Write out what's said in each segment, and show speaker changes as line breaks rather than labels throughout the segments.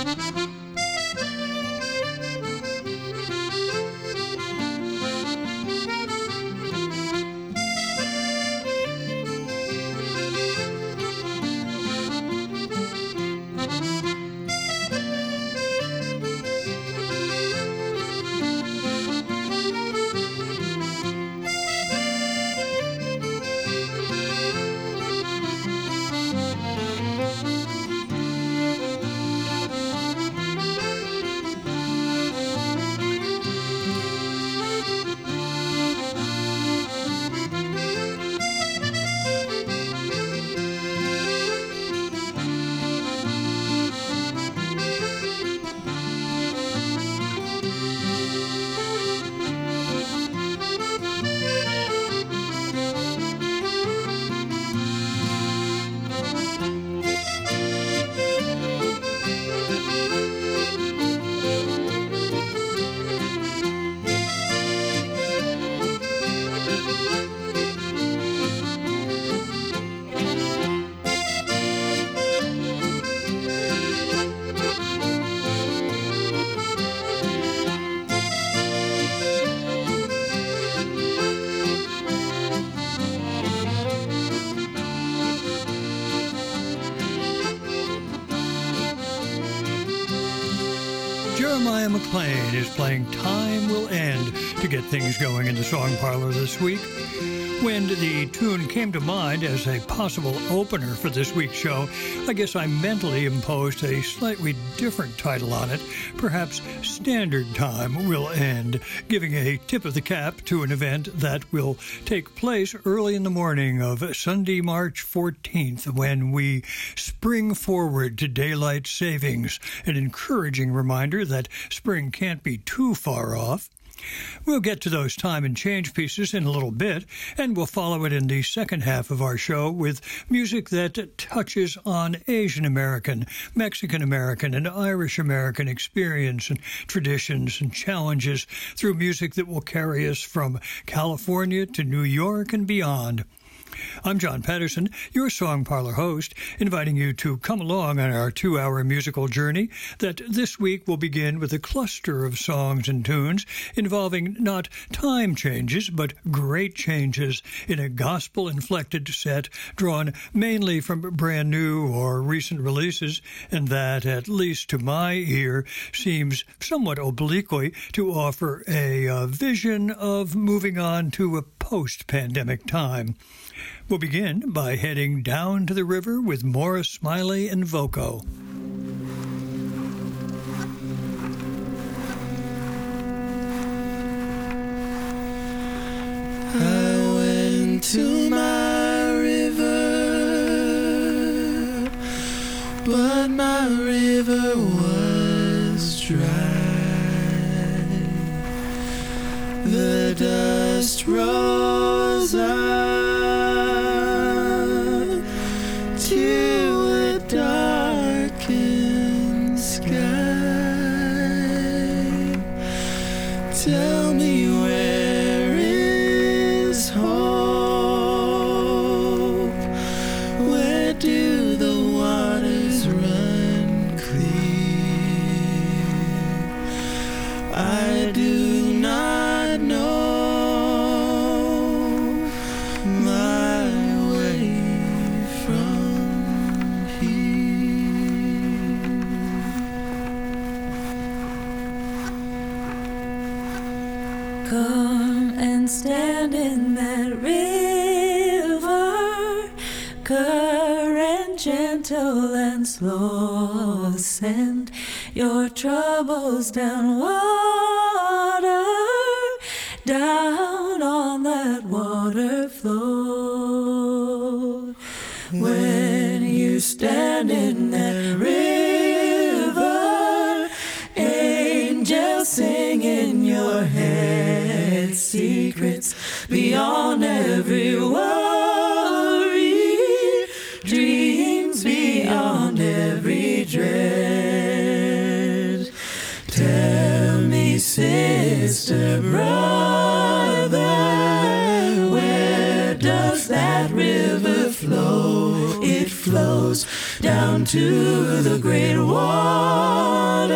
Jeremiah playing Time Will End to get things going in the song parlor this week. When the tune came to mind as a possible opener for this week's show, I guess I mentally imposed a slightly different title on it. Perhaps Standard Time Will End, giving a tip of the cap to an event that will take place early in the morning of Sunday, March 14th, when we spring forward to daylight savings. An encouraging reminder that spring can't be too far off. We'll get to those time and change pieces in a little bit, and we'll follow it in the second half of our show with music that touches on Asian American, Mexican American, and Irish American experience and traditions and challenges through music that will carry us from California to New York and beyond. I'm John Patterson, your Song Parlor host, inviting you to come along on our two hour musical journey that this week will begin with a cluster of songs and tunes involving not time changes, but great changes in a gospel inflected set drawn mainly from brand new or recent releases, and that, at least to my ear, seems somewhat obliquely to offer a, a vision of moving on to a post pandemic time. We'll begin by heading down to the river with Moira Smiley and Voco.
I went to my river, but my river was dry. The dust rose up
stand in that river, current gentle and slow. Send your troubles down water, down on that water flow. When you stand beyond every worry, dreams beyond every dread. Tell me, sister, brother, where does that river flow? It flows down to the great water,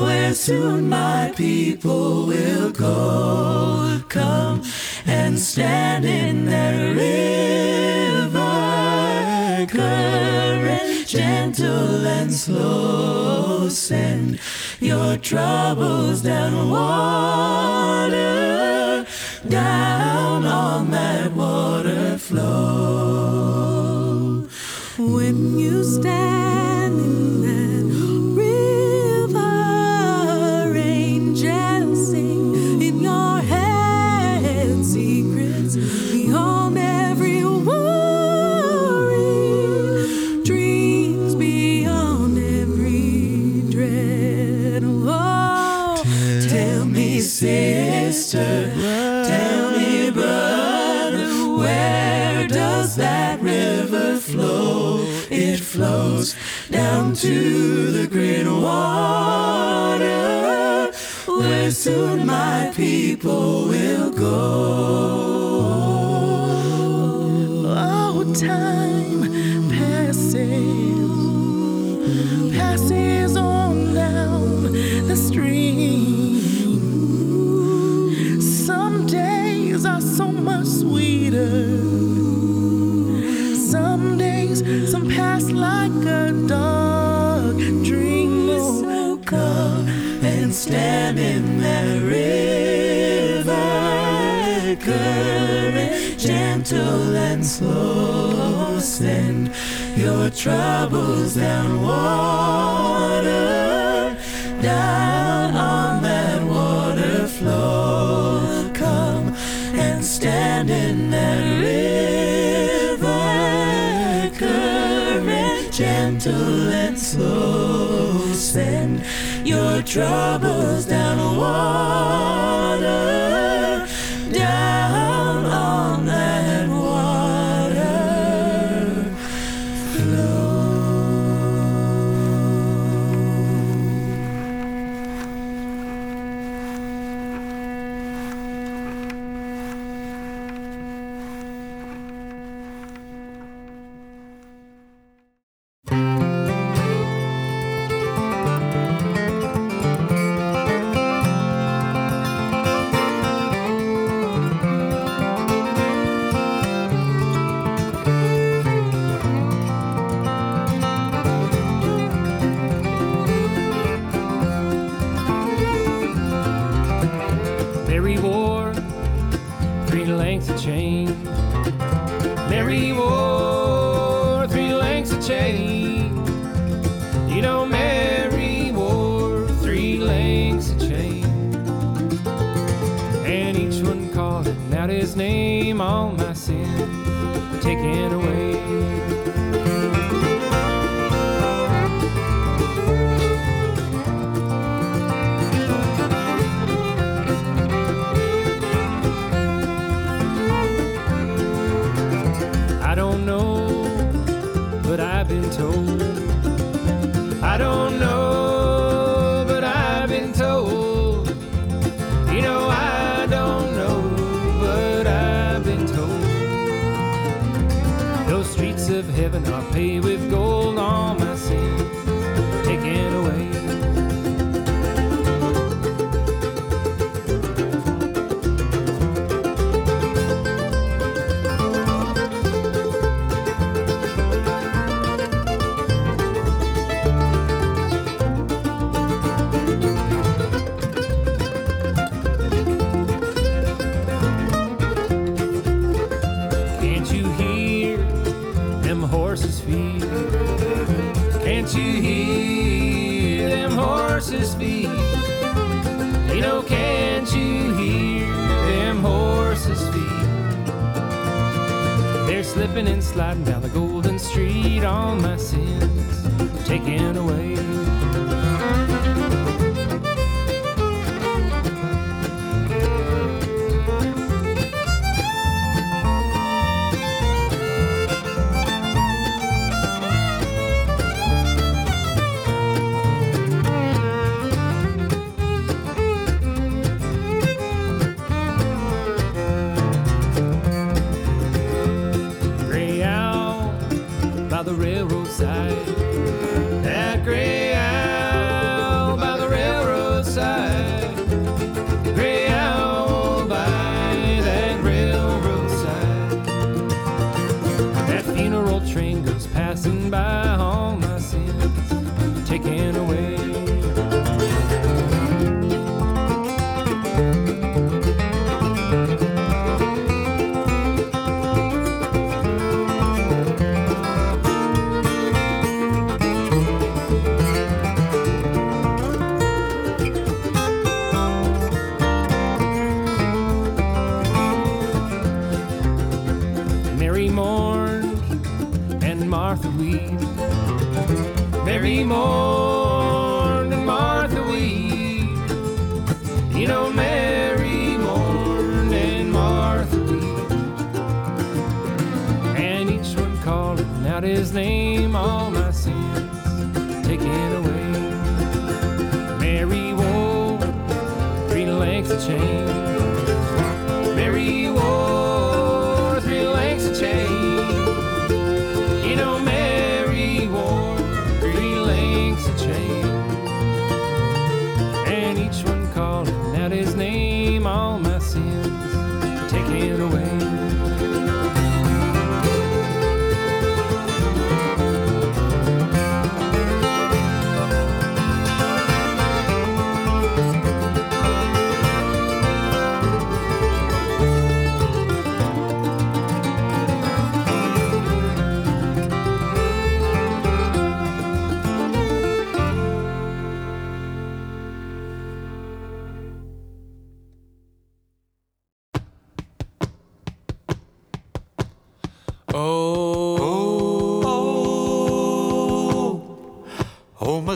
where soon my people will go. Come and stand in that river, current gentle and slow. Send your troubles down water, down on that water flow.
When you stand
flows down to the green water, where soon my people will go.
Oh, time passes, passes on down the stream. Some days are so much sweeter. Like a dark dream.
So come and stand in that river, current gentle and slow. Send your troubles down water, slow. Send your troubles down water,
heaven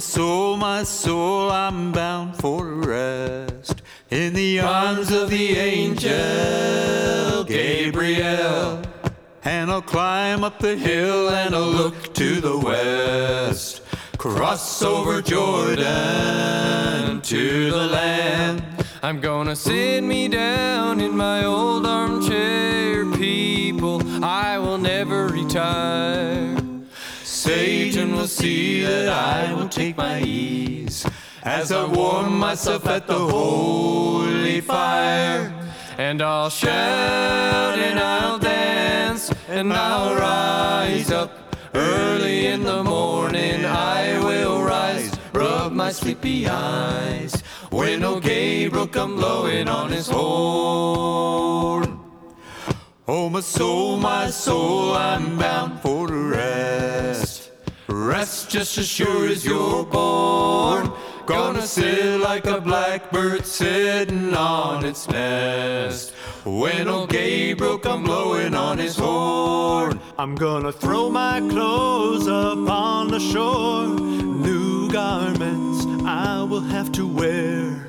soul, my soul, I'm bound for rest in the arms of the angel Gabriel. And I'll climb up the hill and I'll look to the west, cross over Jordan to the land.
I'm gonna sit me down in my old armchair, people. I will never retire.
Will see that I will take my ease as I warm myself at the holy fire.
And I'll shout and I'll dance and I'll rise up early in the morning. I will rise, rub my sleepy eyes when old Gabriel come blowing on his horn.
Oh, my soul, my soul, I'm bound for rest. Rest just as sure as you're born. Gonna sit like a blackbird sitting on its nest. When old Gabriel come blowing on his horn.
I'm gonna throw my clothes up on the shore. New garments I will have to wear.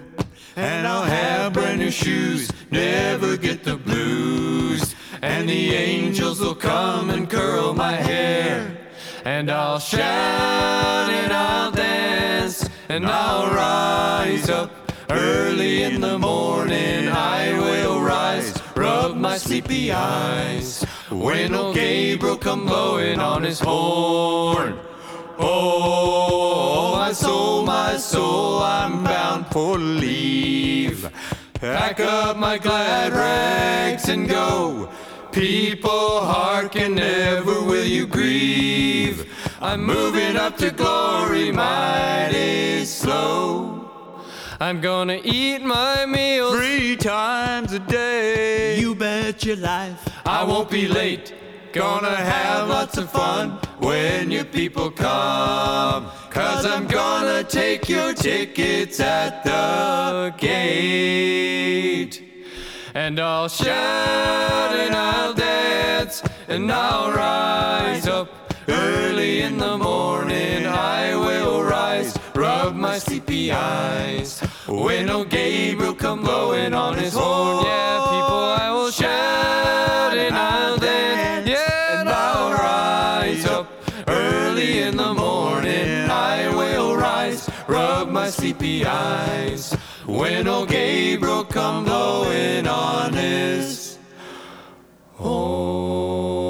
And I'll have brand new shoes, never get the blues. And the angels will come and curl my hair.
And I'll shout and I'll dance and I'll rise up early in the morning. I will rise, rub my sleepy eyes when old Gabriel come blowing on his horn.
Oh, my soul, my soul, I'm bound for leave.
Pack up my glad rags and go. People, hearken, never will you grieve. I'm moving up to glory mighty slow. I'm gonna eat my meals
Three times a day.
You bet your life.
I won't be late. Gonna have lots of fun when your people come. Cause I'm gonna take your tickets at the gate. And I'll shout and I'll dance and I'll rise up early in the morning. I will rise, rub my sleepy eyes. When old Gabriel come blowing on his horn, yeah, people, I will shout and I'll dance, yeah, and I'll rise up early in the morning. I will rise, rub my sleepy eyes. When old Gabriel come blowing on his horn.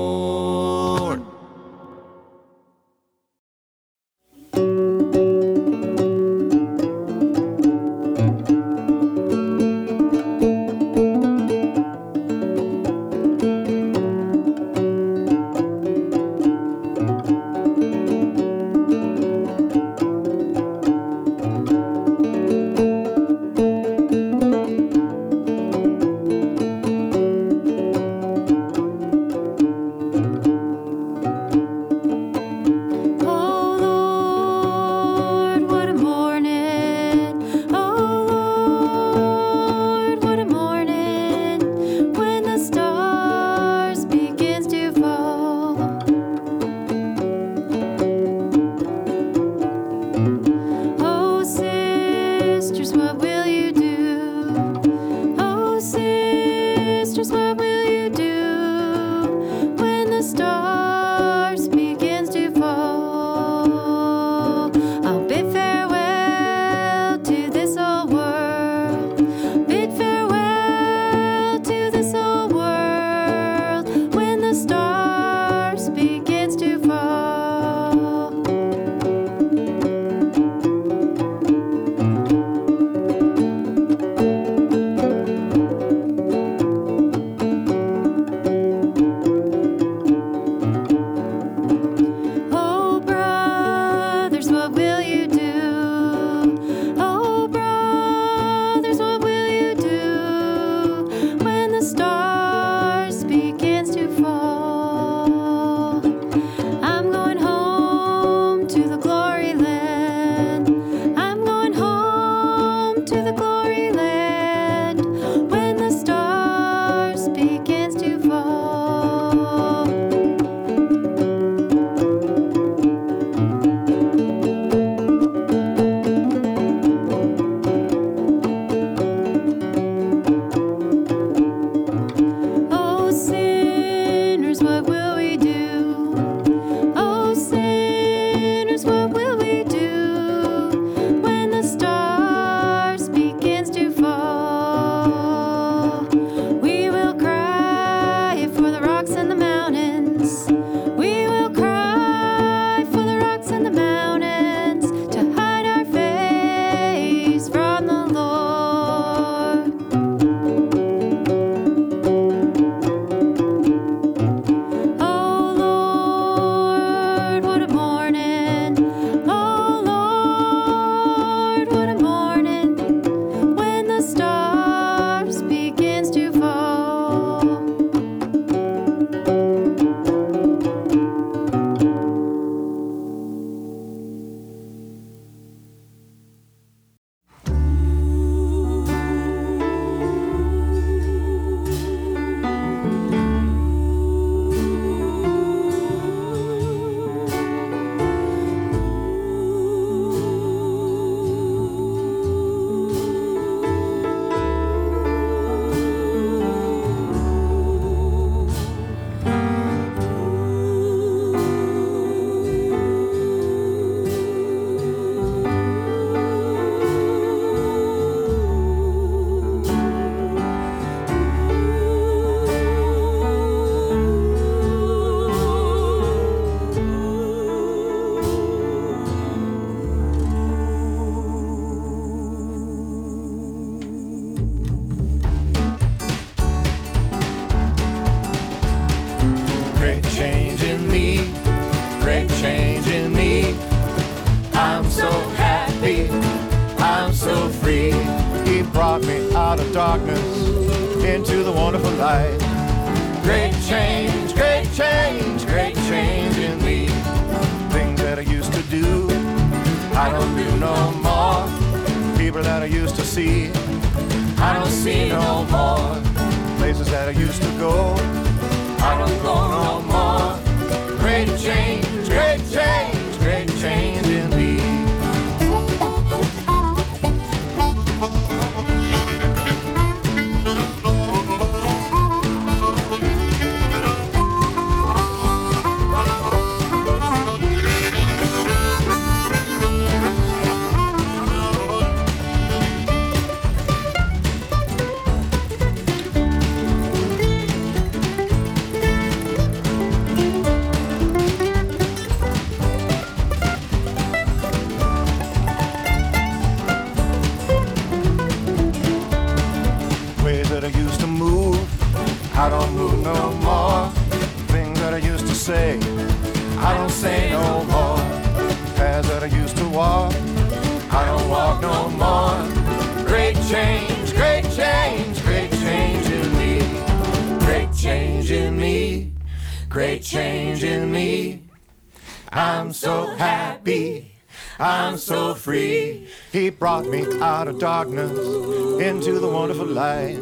Light.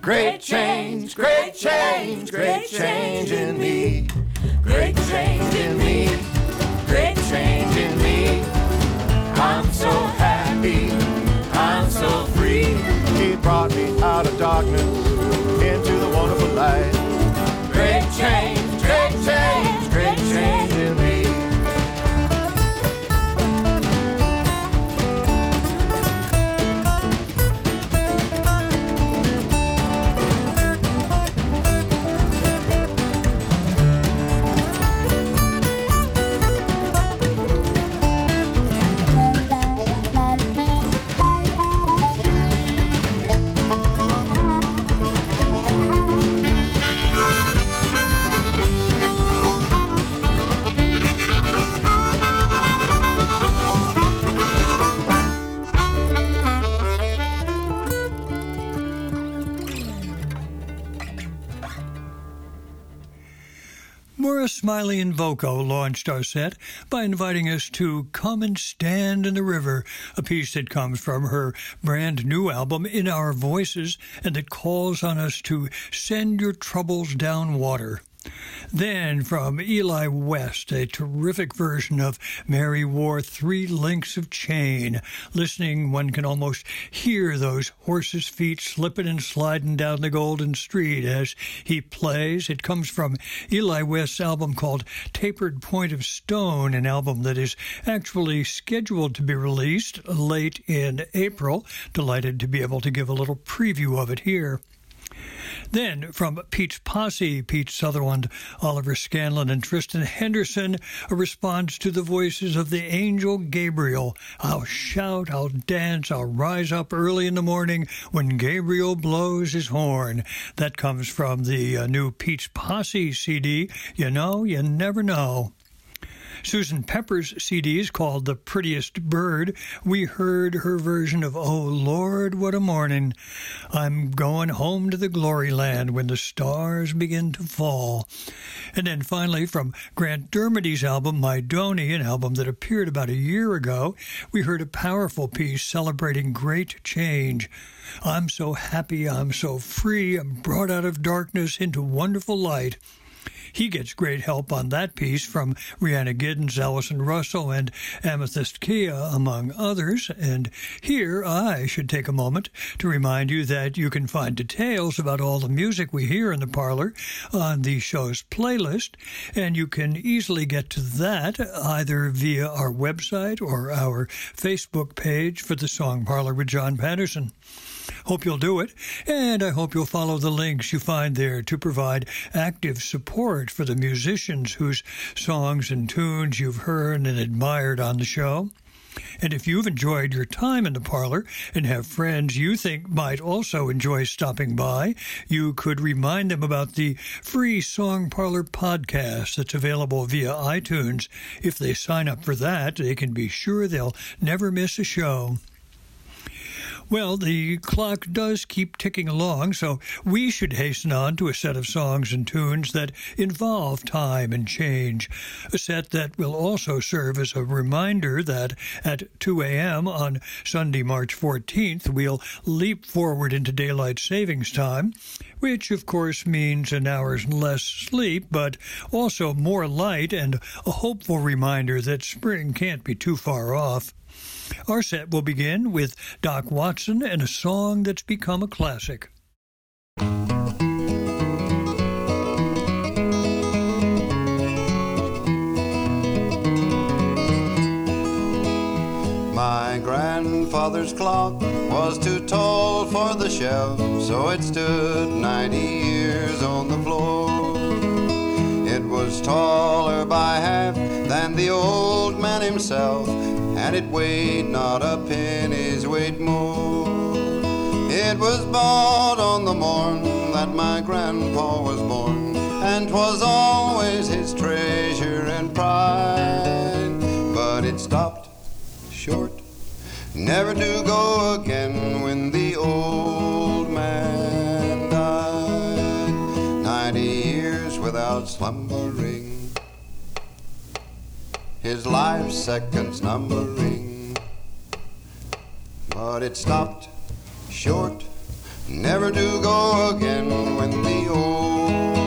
Great change, great change, great change in me. Great change in me. Great change in me. I'm so happy. I'm so free. He brought me out of darkness into the wonderful light.
Smiley and Voco launched our set by inviting us to Come and Stand in the River, a piece that comes from her brand new album, In Our Voices, and that calls on us to send your troubles down water. Then from Eli West, a terrific version of Mary wore three links of chain. Listening, one can almost hear those horses' feet slipping and sliding down the golden street as he plays. It comes from Eli West's album called Tapered Point of Stone, an album that is actually scheduled to be released late in April. Delighted to be able to give a little preview of it here. Then from Pete's Posse, Pete Sutherland, Oliver Scanlon, and Tristan Henderson, a response to the voices of the angel Gabriel. I'll shout, I'll dance, I'll rise up early in the morning when Gabriel blows his horn. That comes from the uh, new Pete's Posse CD. You know, you never know. Susan Pepper's CD is called The Prettiest Bird. We heard her version of Oh Lord, What a Morning. I'm going home to the glory land when the stars begin to fall. And then finally, from Grant Dermody's album, My Donny, an album that appeared about a year ago, we heard a powerful piece celebrating great change. I'm so happy, I'm so free, I'm brought out of darkness into wonderful light. He gets great help on that piece from Rhiannon Giddens, Allison Russell, and Amythyst Kiah, among others. And here I should take a moment to remind you that you can find details about all the music we hear in the parlor on the show's playlist, and you can easily get to that either via our website or our Facebook page for the Song Parlor with John Patterson. Hope you'll do it, and I hope you'll follow the links you find there to provide active support for the musicians whose songs and tunes you've heard and admired on the show. And if you've enjoyed your time in the parlor and have friends you think might also enjoy stopping by, you could remind them about the free Song Parlor podcast that's available via iTunes. If they sign up for that, they can be sure they'll never miss a show. Well, the clock does keep ticking along, so we should hasten on to a set of songs and tunes that involve time and change. A set that will also serve as a reminder that at 2 a.m. on Sunday, March 14th, we'll leap forward into daylight savings time, which of course means an hour's less sleep, but also more light and a hopeful reminder that spring can't be too far off. Our set will begin with Doc Watson and a song that's become a classic.
My grandfather's clock was too tall for the shelf, so it stood 90 years on the floor. It was taller by half than the old man himself, and it weighed not a penny's weight more. It was bought on the morn that my grandpa was born, and 'twas always his treasure and pride. But it stopped short, never to go again when the old man died. Ninety years without slumbering, his life's seconds numbering. But it stopped short, never to go again when the old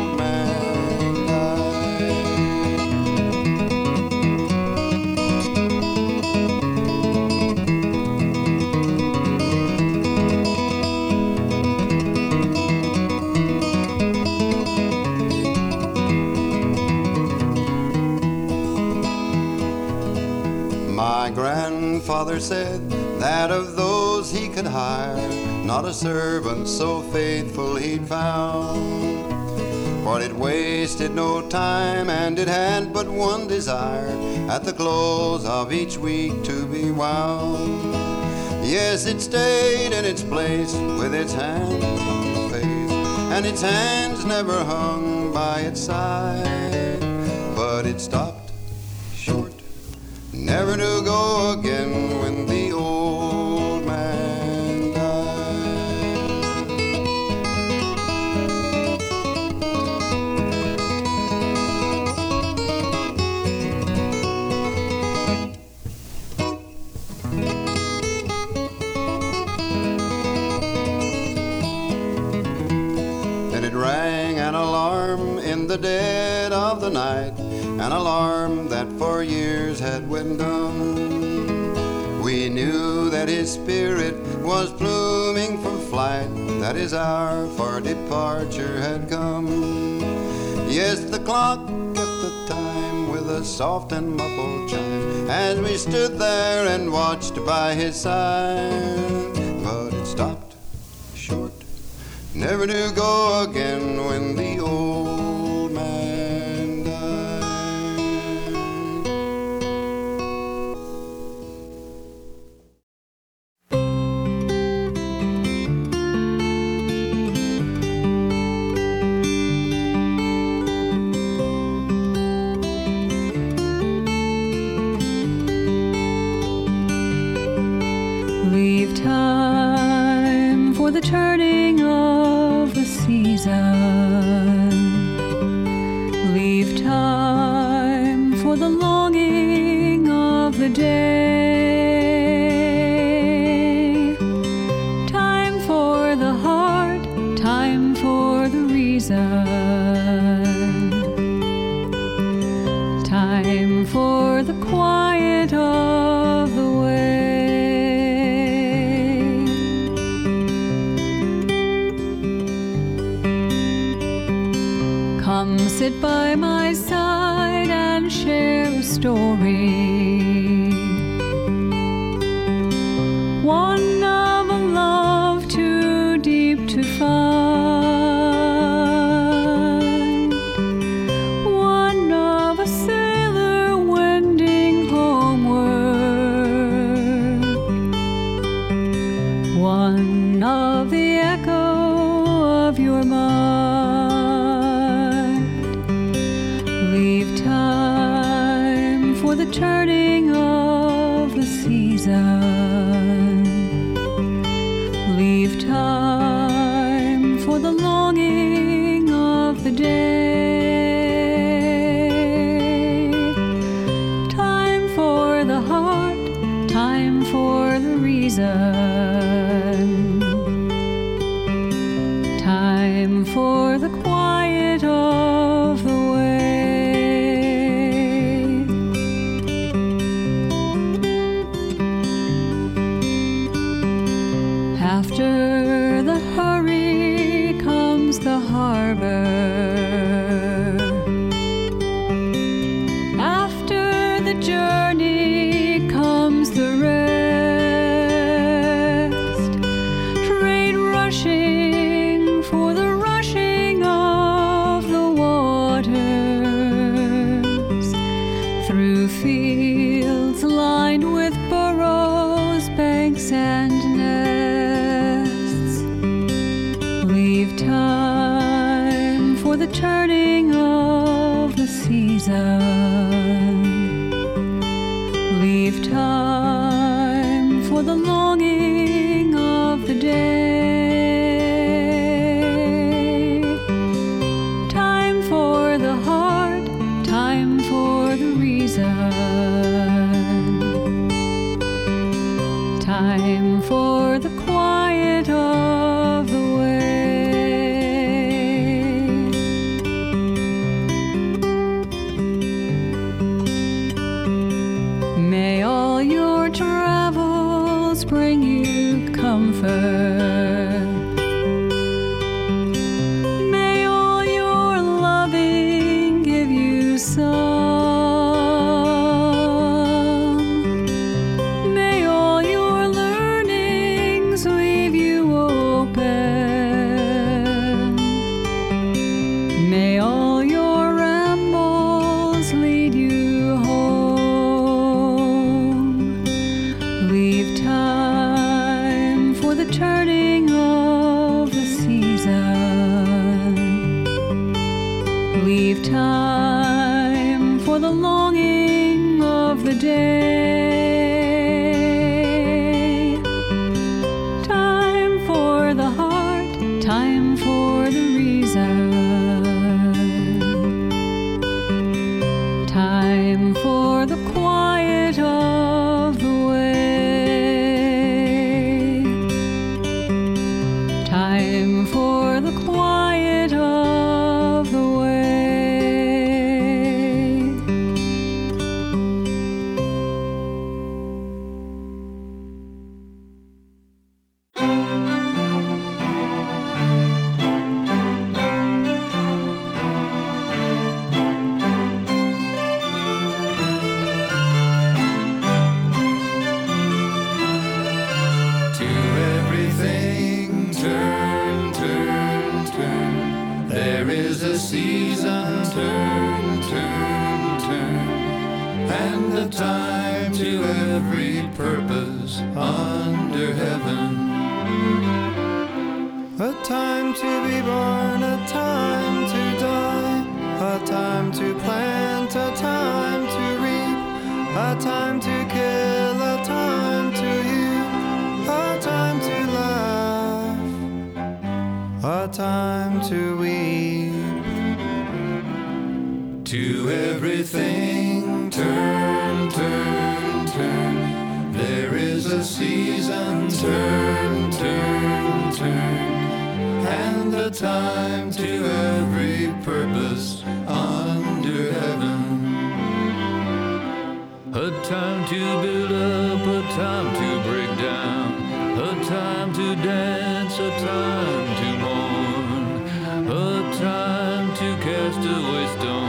My grandfather said that of those he could hire, not a servant so faithful he'd found. For it wasted no time and it had but one desire at the close of each week to be wound. Yes, it stayed in its place with its hands on its face, and its hands never hung by its side. But it stopped never to go again when the old man died. And it rang an alarm in the dead of the night, an alarm that for years had went dumb. We knew that his spirit was pluming for flight, that his hour for departure had come. Yes, the clock kept the time with a soft and muffled chime as we stood there and watched by his side. But it stopped short never to go again when the old
Leave time for the turning of the season. Leave time. a time
to every purpose under heaven.
A time to
build up, a time to break down, a time to dance, a time to mourn, a time to cast away stones.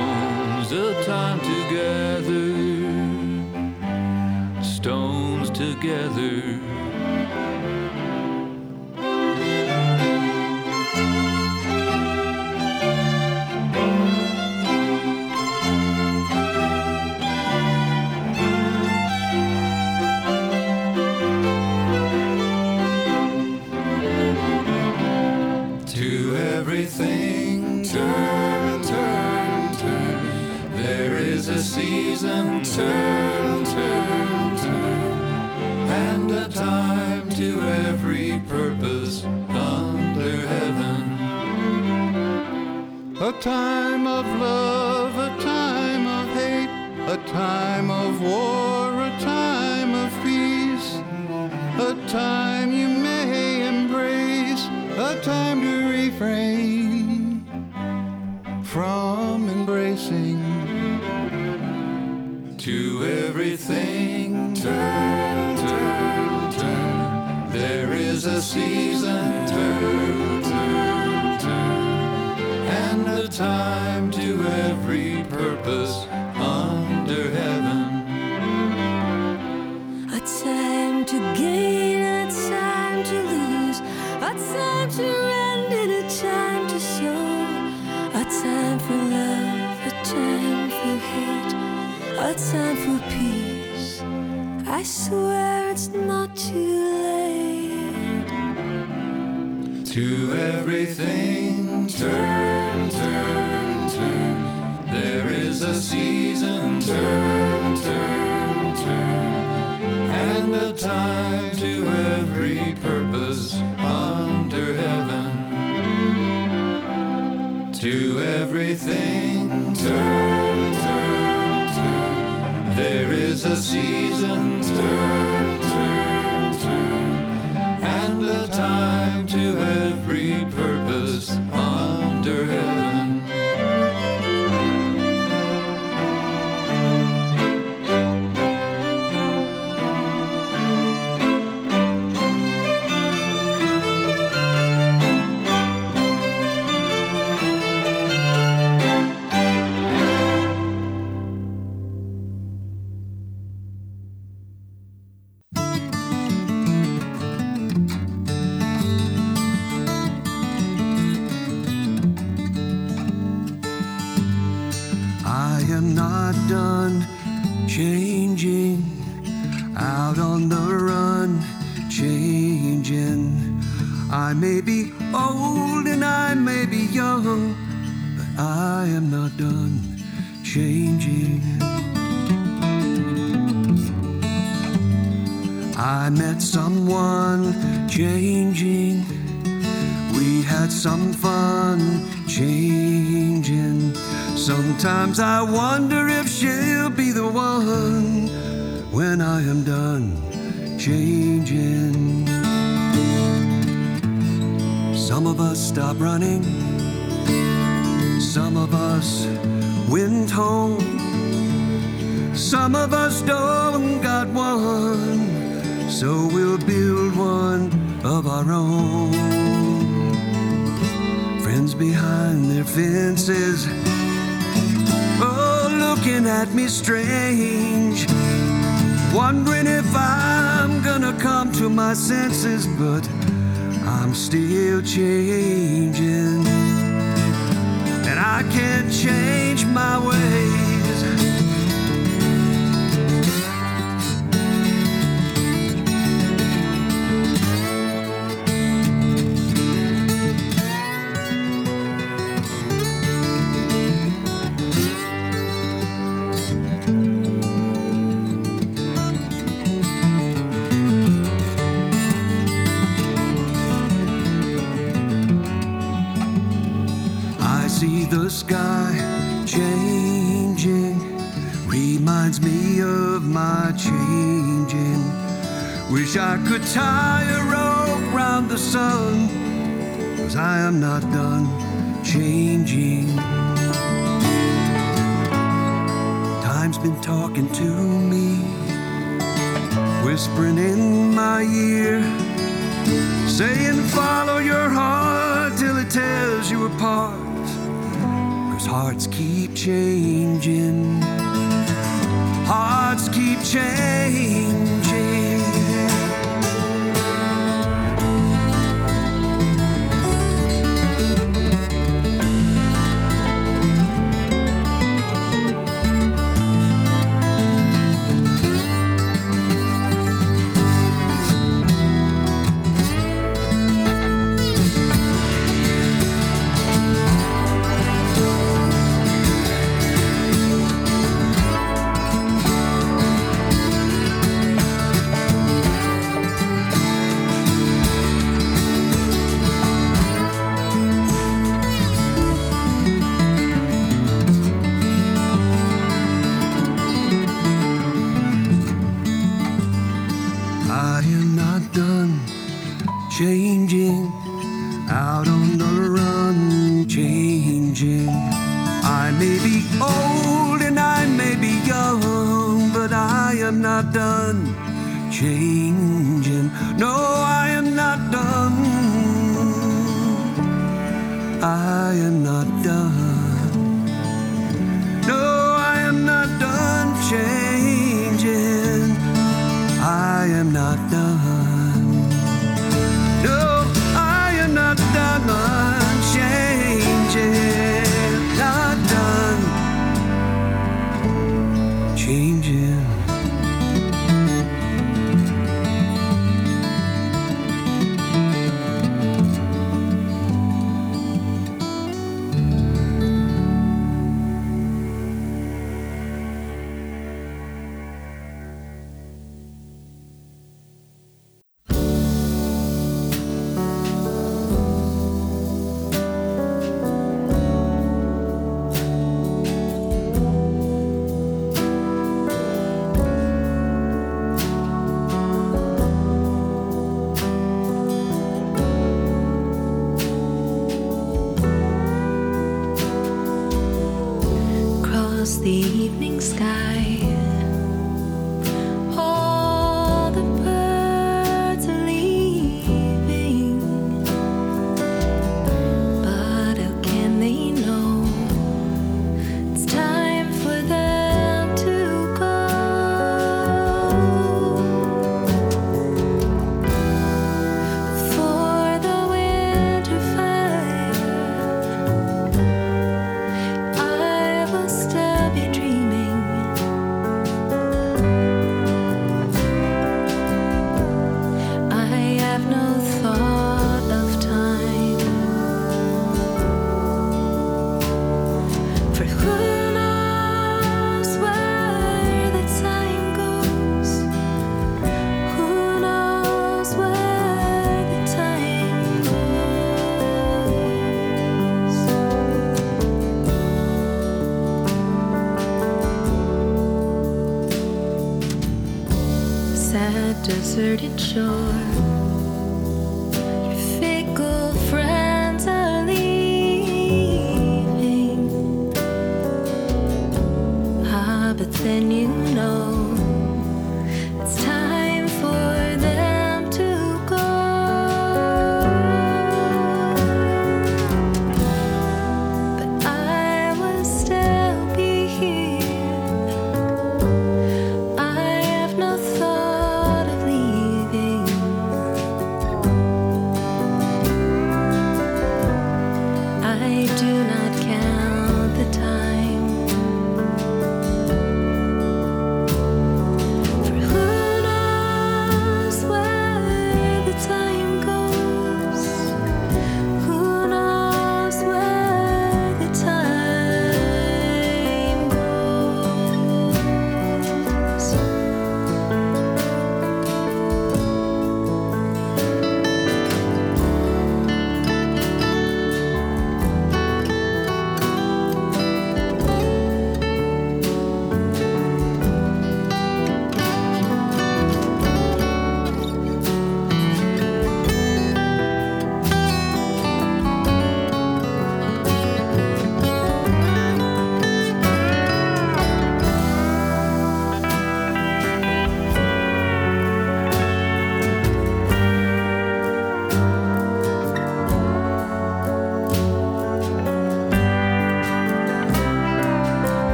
turn, turn, turn, and a time to every purpose under heaven.
A time of love, a time of hate, a time of war, a time of peace,
a time you may embrace, a time to refrain from. everything. Turn,
turn, turn. There is a season. Turn, turn, turn. And a time to every purpose. Time for peace. I swear it's not too late.
To everything, turn, turn, turn. There is a season, turn, turn, turn. And a time to every purpose under heaven. To everything, turn, is a season, turn, turn,
Sometimes I wonder looking at me strange. Wondering if I'm gonna come to my senses, but I'm still changing. And I can't change my ways. I could tie a rope round the sun, cause I am not done changing. Time's been talking to me, whispering in my ear, saying, Follow your heart till it tears you apart. Cause hearts keep changing. Hearts keep changing.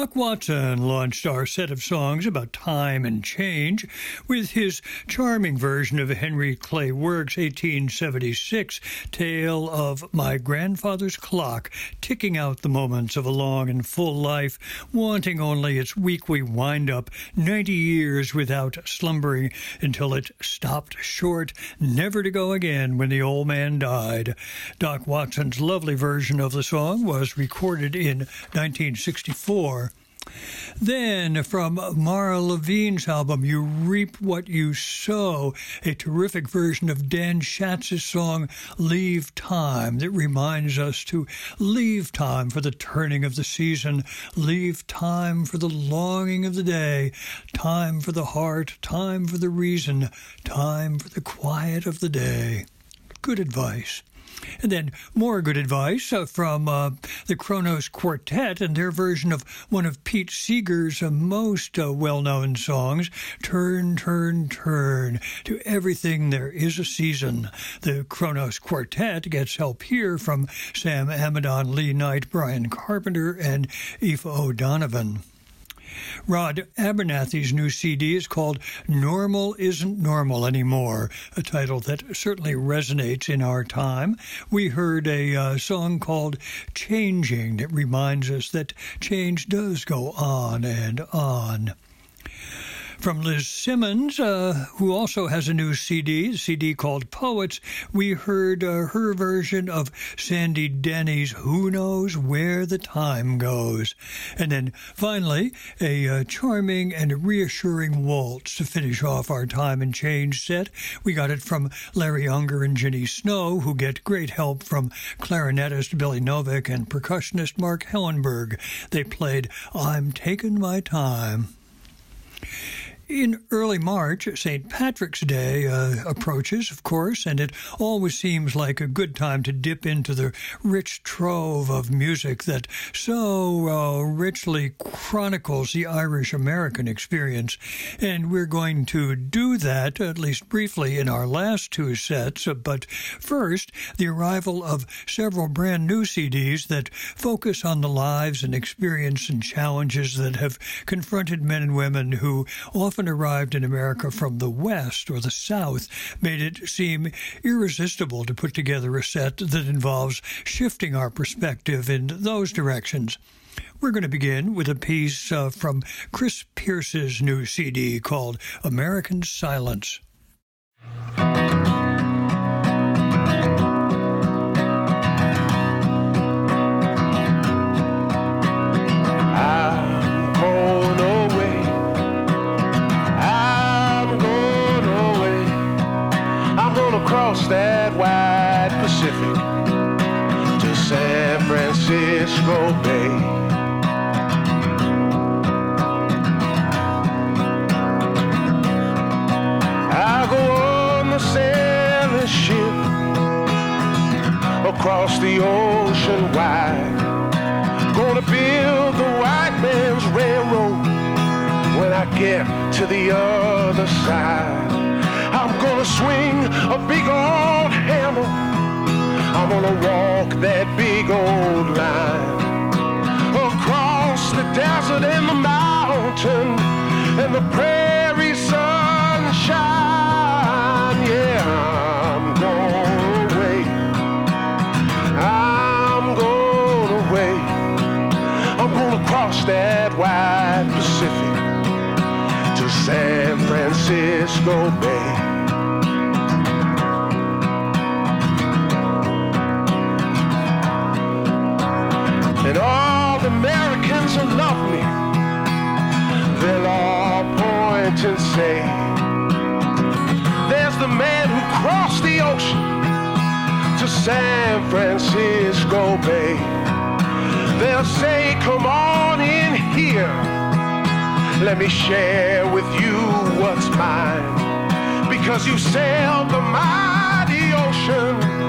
Doc Watson launched our set of songs about time and change with his charming version of Henry Clay Work's 1876 tale of My Grandfather's Clock, ticking out the moments of a long and full life, wanting only its weekly wind up 90 years without slumbering until it stopped short, never to go again when the old man died. Doc Watson's lovely version of the song was recorded in 1964. Then, from Mara Levine's album, You Reap What You Sow, a terrific version of Dan Schatz's song Leave Time that reminds us to leave time for the turning of the season, leave time for the longing of the day, time for the heart, time for the reason, time for the quiet of the day. Good advice. And then more good advice uh, from uh, the Kronos Quartet and their version of one of Pete Seeger's uh, most uh, well known songs, Turn, Turn, Turn. To everything there is a season. The Kronos Quartet gets help here from Sam Amidon, Lee Knight, Brian Carpenter, and Aoife O'Donovan. Rod Abernethy's new CD is called Normal Isn't Normal Anymore, a title that certainly resonates in our time. We heard a uh, song called Changing that reminds us that change does go on and on. From Liz Simmons, uh, who also has a new CD, CD called Poets, we heard uh, her version of Sandy Denny's Who Knows Where the Time Goes. And then finally, a uh, charming and reassuring waltz to finish off our time and change set. We got it from Larry Unger and Ginny Snow, who get great help from clarinetist Billy Novick and percussionist Mark Hellenberg. They played I'm Taking My Time. In early March, St. Patrick's Day uh, approaches, of course, and it always seems like a good time to dip into the rich trove of music that so uh, richly chronicles the Irish American experience. And we're going to do that, at least briefly, in our last two sets. But first, the arrival of several brand new CDs that focus on the lives and experience and challenges that have confronted men and women who often often arrived in America from the West or the South made it seem irresistible to put together a set that involves shifting our perspective in those directions. We're going to begin with a piece uh, from Chris Pierce's new CD called American Silence.
Across that wide Pacific to San Francisco Bay. I'll go on the sailing ship across the ocean wide. Gonna build the white man's railroad when I get to the other side. I'm gonna swing a big old hammer. I'm gonna walk that big old line across the desert and the mountain and the prairie sunshine. Yeah, I'm going away. I'm going away. I'm gonna cross that wide Pacific to San Francisco Bay. And all the Americans who love me, they'll all point and say, There's the man who crossed the ocean to San Francisco Bay. They'll say, Come on in here. Let me share with you what's mine. Because you sailed the mighty ocean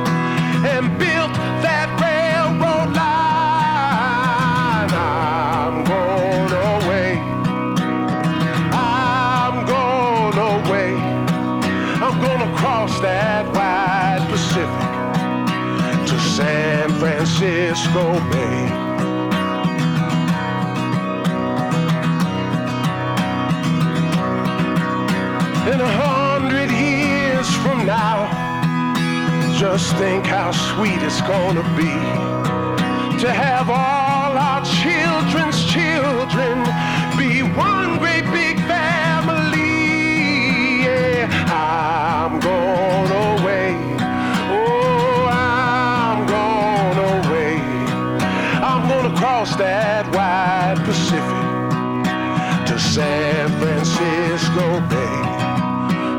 Bisco Bay. In a hundred years from now, just think how sweet it's gonna be to have all our children's children be one great big family. Yeah, I'm going. Gonna that wide Pacific to San Francisco Bay.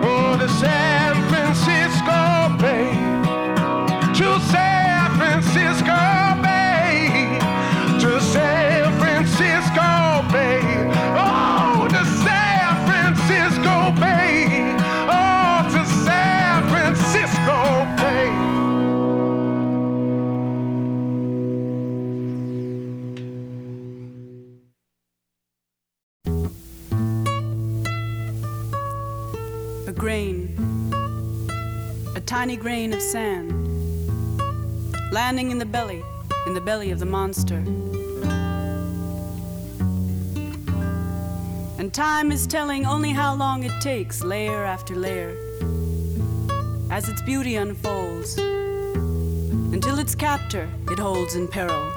Oh, to San
tiny grain of sand, landing in the belly, in the belly of the monster. And time is telling only how long it takes, layer after layer, as its beauty unfolds, until its captor it holds in peril.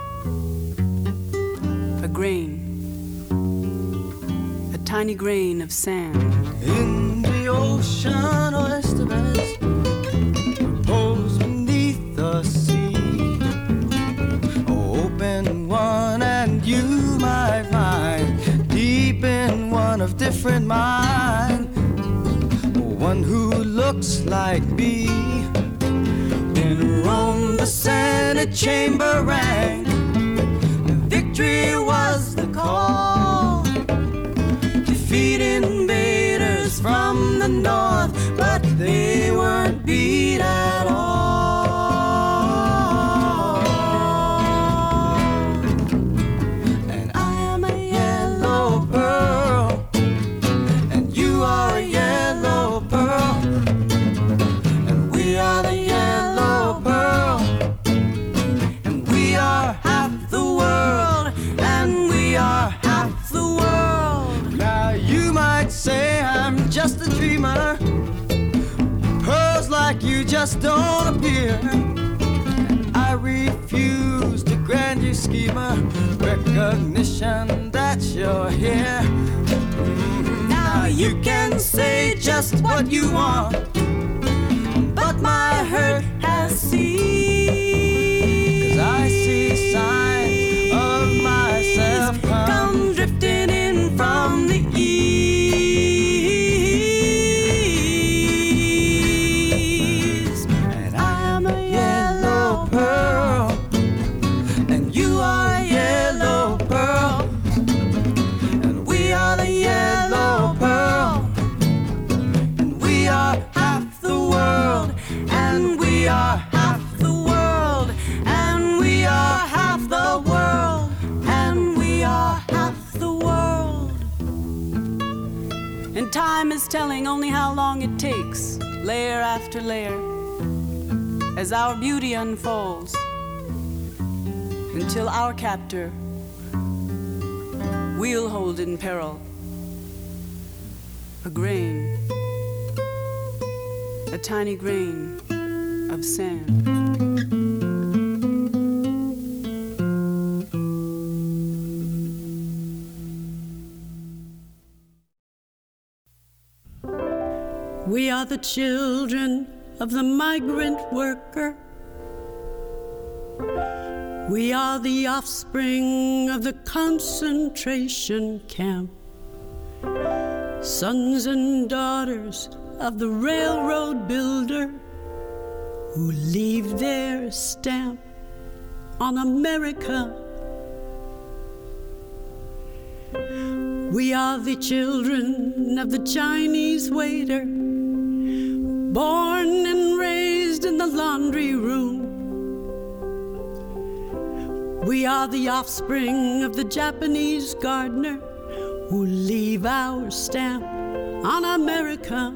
A grain, a tiny grain of sand.
In the ocean, different mind one who looks like me. In Rome, the Senate chamber rang. You're here. Mhm. Now you can say just what you want, layer as our beauty unfolds, until our captor we'll hold in peril. A grain, a tiny grain of sand.
We are the children of the migrant worker. We are the offspring of the concentration camp. Sons and daughters of the railroad builder who leave their stamp on America. We are the children of the Chinese waiter, born laundry room. We are the offspring of the Japanese gardener who leave our stamp on America.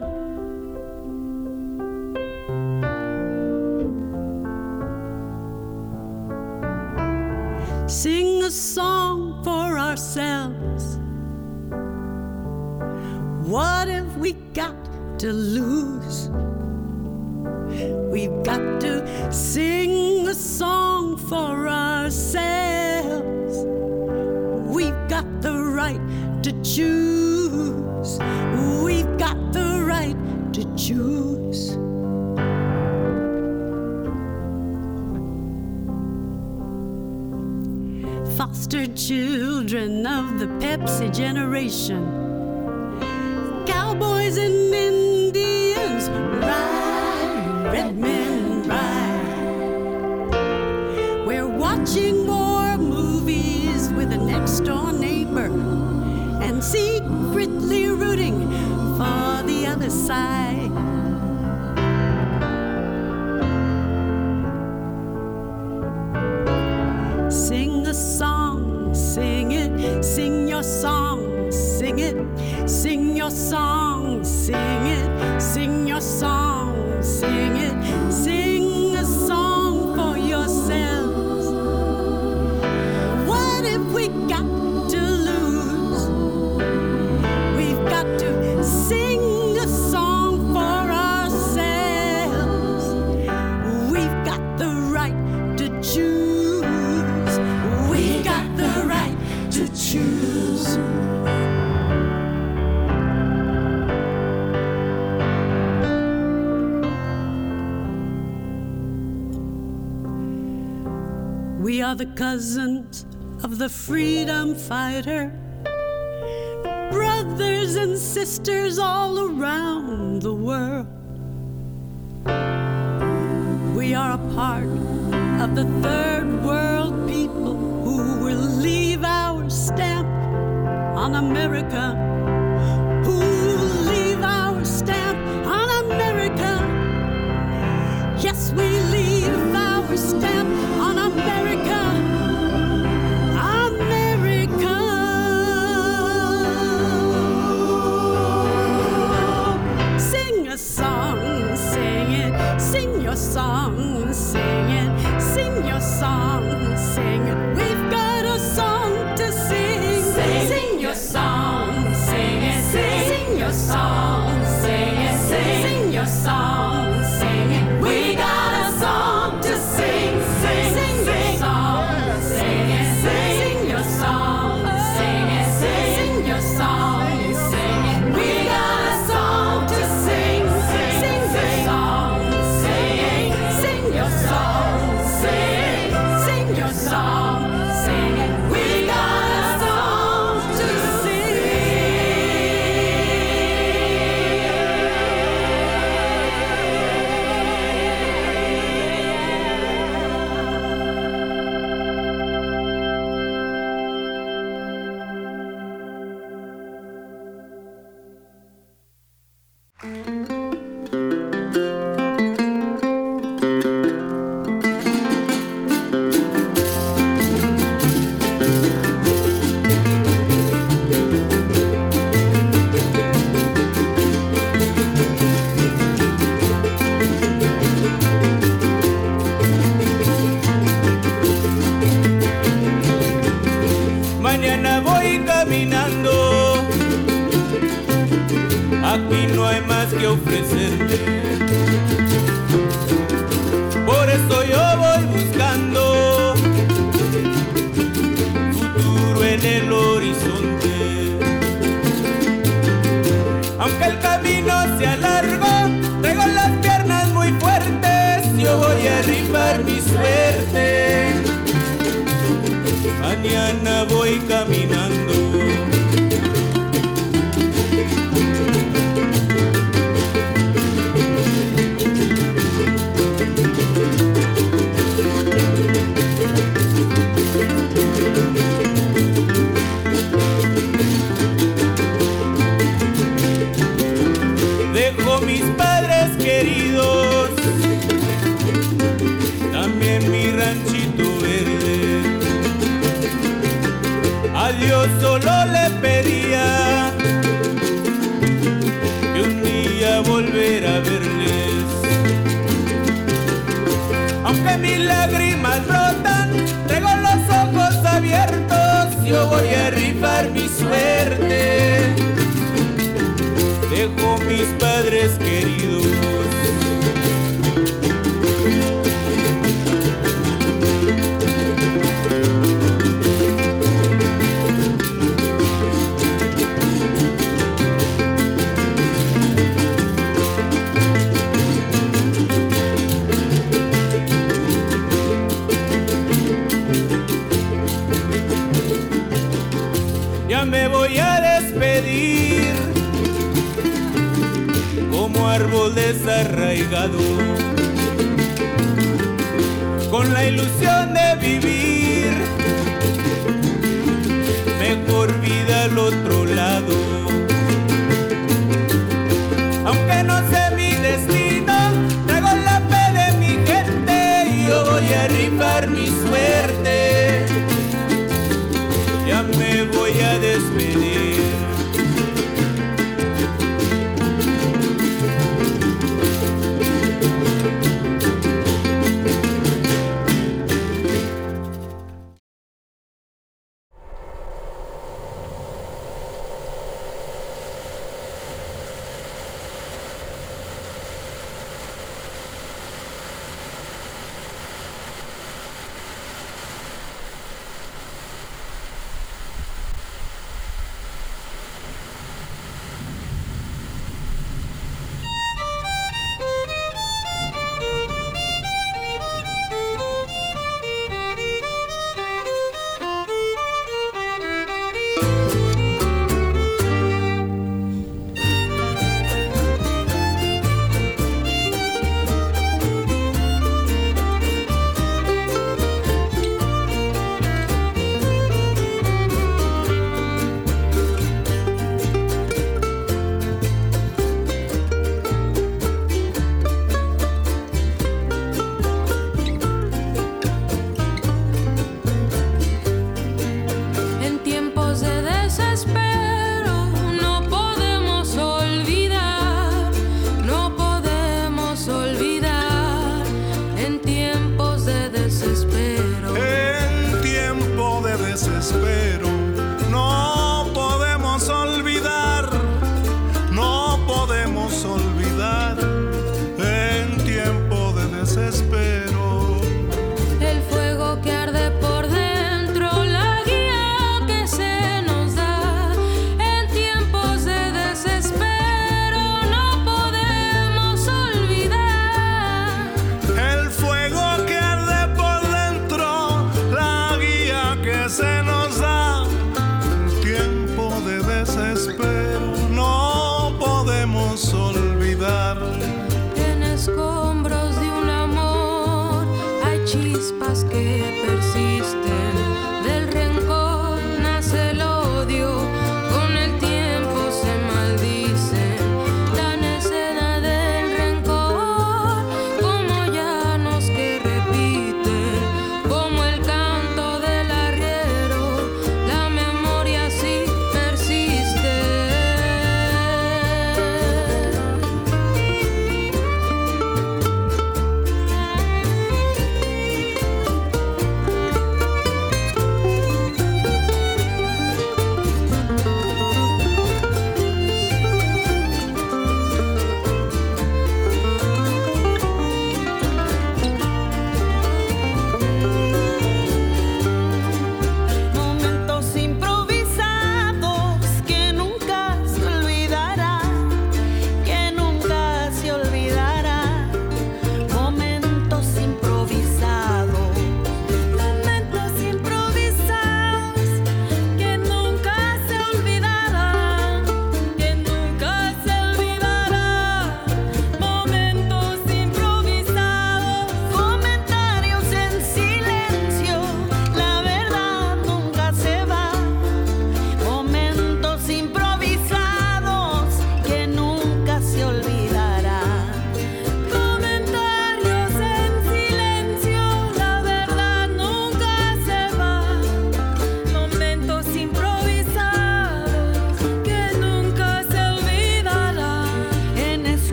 Sing a song for ourselves. What have we got to lose? We've got to sing a song for ourselves. We've got the right to choose. We've got the right to choose. Foster children of the Pepsi generation, cowboys and Indians red men ride. We're watching more movies with a next door neighbor and secretly rooting for the other side. Sing a song, sing it, sing your song, sing it, sing your song, sing cousins of the freedom fighter, brothers and sisters all around the world. We are a part of the third world people who will leave our stamp on America.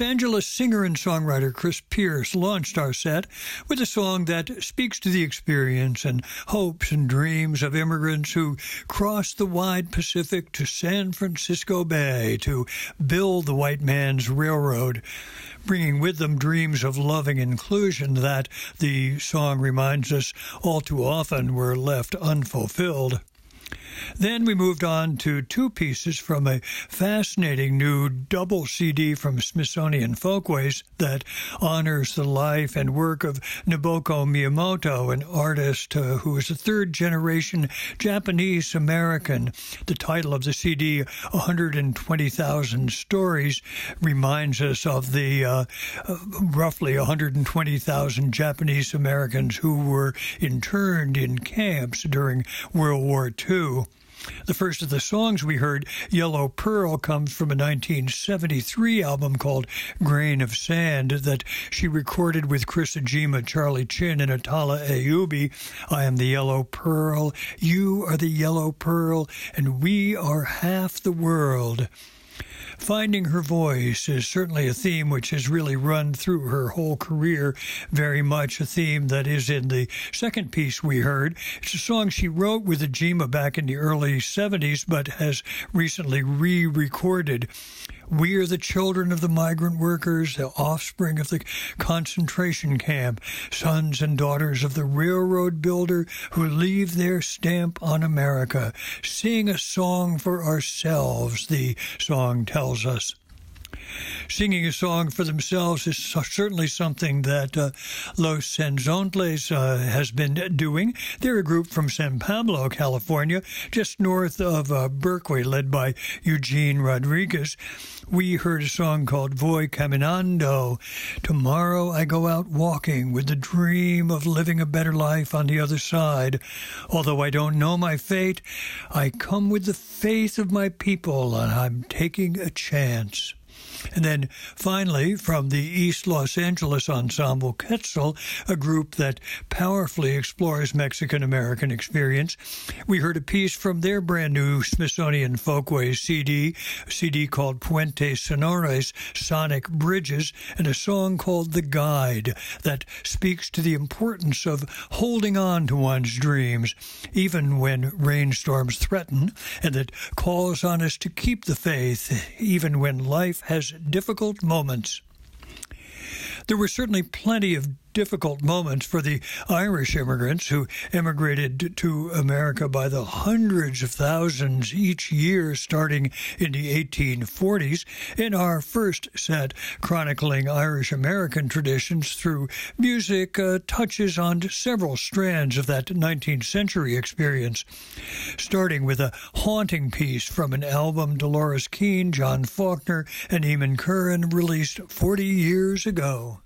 Los
Angeles singer and songwriter Chris Pierce launched our set with a song that speaks to the experience and hopes and dreams of immigrants who crossed the wide Pacific to San Francisco Bay to build the white man's railroad, bringing with them dreams of loving inclusion that the song reminds us all too often were left unfulfilled. Then we moved on to two pieces from a fascinating new double CD from Smithsonian Folkways that honors the life and work of Nobuko Miyamoto, an artist uh, who is a third generation Japanese American. The title of the CD, 120,000 Stories, reminds us of the uh, uh, roughly 120,000 Japanese Americans who were interned in camps during World War II. The first of the songs we heard, Yellow Pearl, comes from a 1973 album called Grain of Sand that she recorded with Chris Iijima, Charlie Chin, and Atala Ayubi. I am the Yellow Pearl, you are the Yellow Pearl, and we are half the world. Finding her voice is certainly a theme which has really run through her whole career, very much a theme that is in the second piece we heard. It's a song she wrote with Iijima back in the early 70s, but has recently re recorded. We are the children of the migrant workers, the offspring of the concentration camp, sons and daughters of the railroad builder who leave their stamp on America. Sing a song for ourselves, the song tells us. Singing a song for themselves is certainly something that uh, Los Cenzontles uh, has been doing. They're a group from San Pablo, California, just north of uh, Berkeley, led by Eugene Rodriguez. We heard a song called Voy Caminando. Tomorrow I go out walking with the dream of living a better life on the other side. Although I don't know my fate, I come with the faith of my people and I'm taking a chance.
And then finally, from the East Los Angeles ensemble Quetzal, a group that powerfully explores Mexican American experience, we heard a piece from their brand new Smithsonian Folkways CD, a CD called Puentes Sonoros Sonic Bridges, and a song called The Guide that speaks to the importance of holding on to one's dreams, even when rainstorms threaten, and that calls on us to keep the faith, even when life has difficult moments. There were certainly plenty of difficult moments for the Irish immigrants who immigrated to America by the hundreds of thousands each year starting in the 1840s. In our first set, chronicling Irish American traditions through music, uh, touches on several strands of that 19th century experience, starting with a haunting piece from an album Dolores Keane, John Faulkner, and Eamonn Curran released 40 years ago.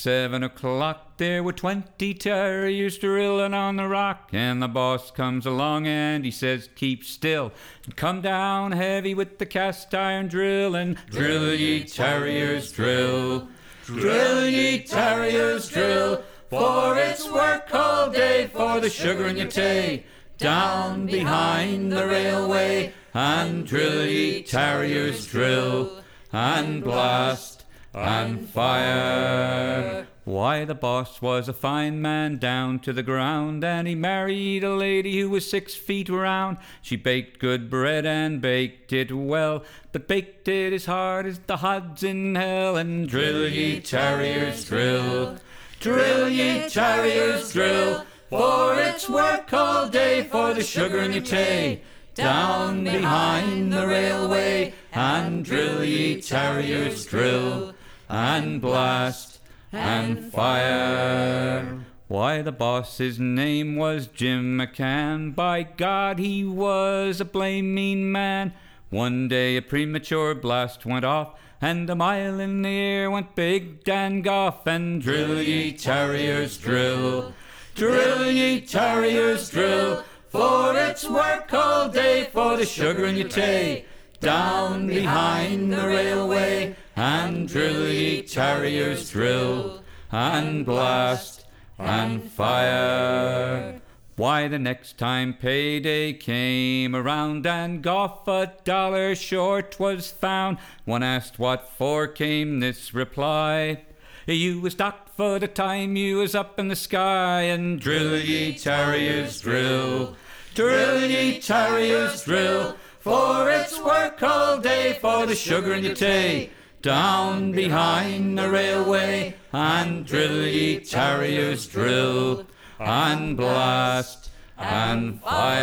Seven o'clock, there were twenty terriers drilling on the rock. And the boss comes along and he says, Keep still and come down heavy with the cast iron drill. And drill ye terriers, drill. Drill ye terriers, drill. For it's work all day for the sugar in your tay. Down behind the railway and drill ye terriers, drill. And blast and fire. Why, the boss was a fine man down to the ground, and he married a lady who was six feet round. She baked good bread and baked it well, but baked it as hard as the hods in hell. And drill ye terriers, drill. Drill ye terriers, drill. For it's work all day for the sugar in your tay. Down behind the railway, and drill ye terriers, drill and blast and fire. Why, the boss's name was Jim McCann. By God, he was a mean man. One day a premature blast went off, and a mile in the air went Big Dan Goff. And drill ye terriers, drill. Drill ye terriers, drill. For it's work all day for the sugar in your tay. Down behind the railway, and drill ye terriers, drill, and blast and fire. Why, the next time payday came around and Goff a dollar short was found, one asked what for came this reply. You was docked for the time you was up in the sky, and drill ye terriers, drill, drill ye terriers, drill. For it's work all day for the sugar in your tay. Down behind the railway, and drill ye terriers, drill, and blast and fire.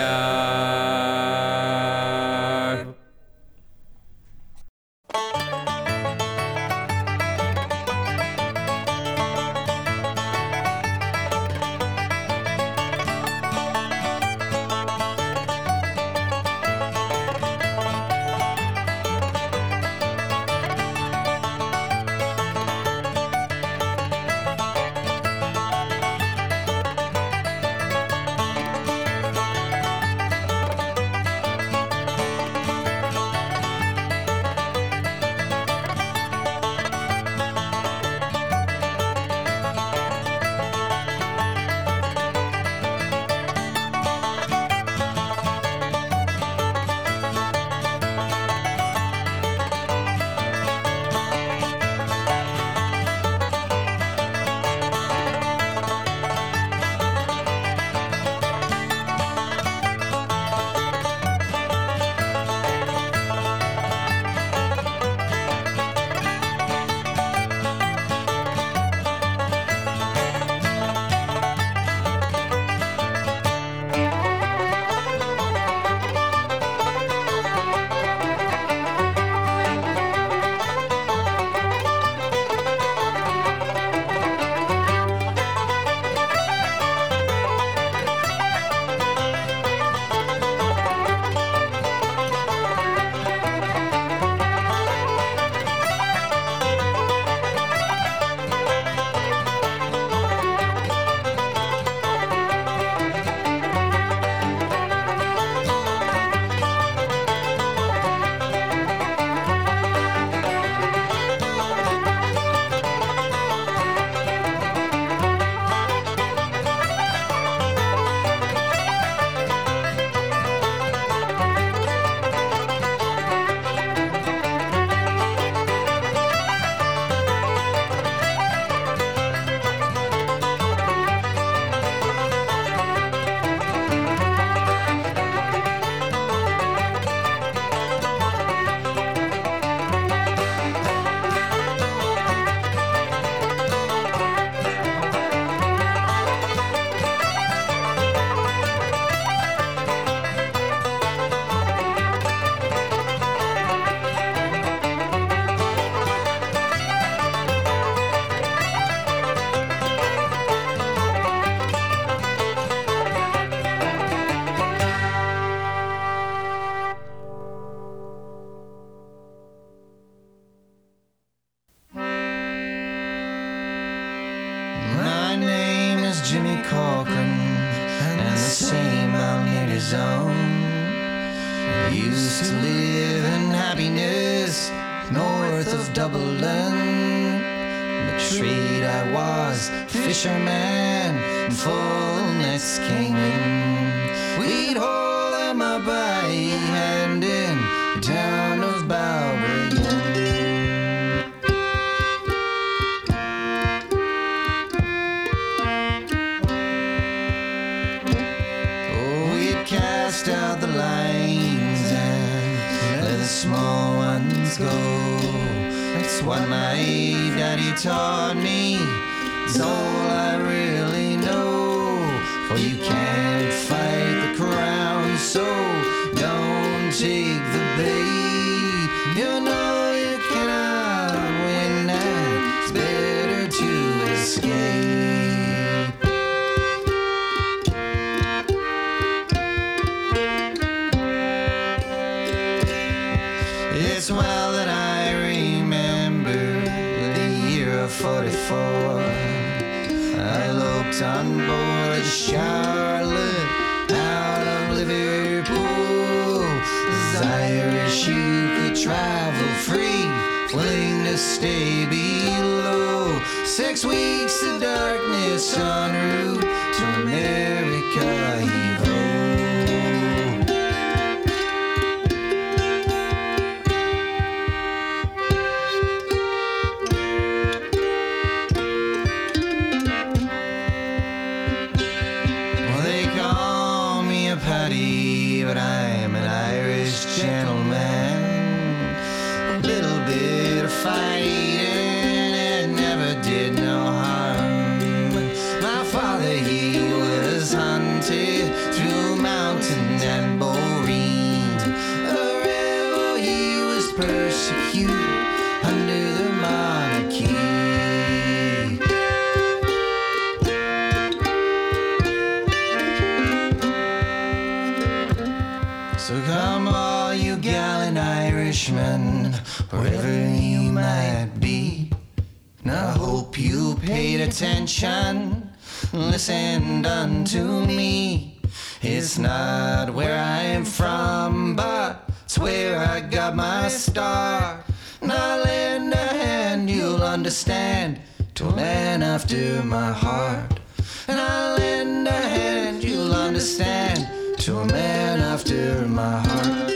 Attention, listened unto me. It's not where I am from, but it's where I got my start. I lend a hand, you'll understand, to a man after my heart. And I'll lend a hand, you'll understand, to a man after my heart.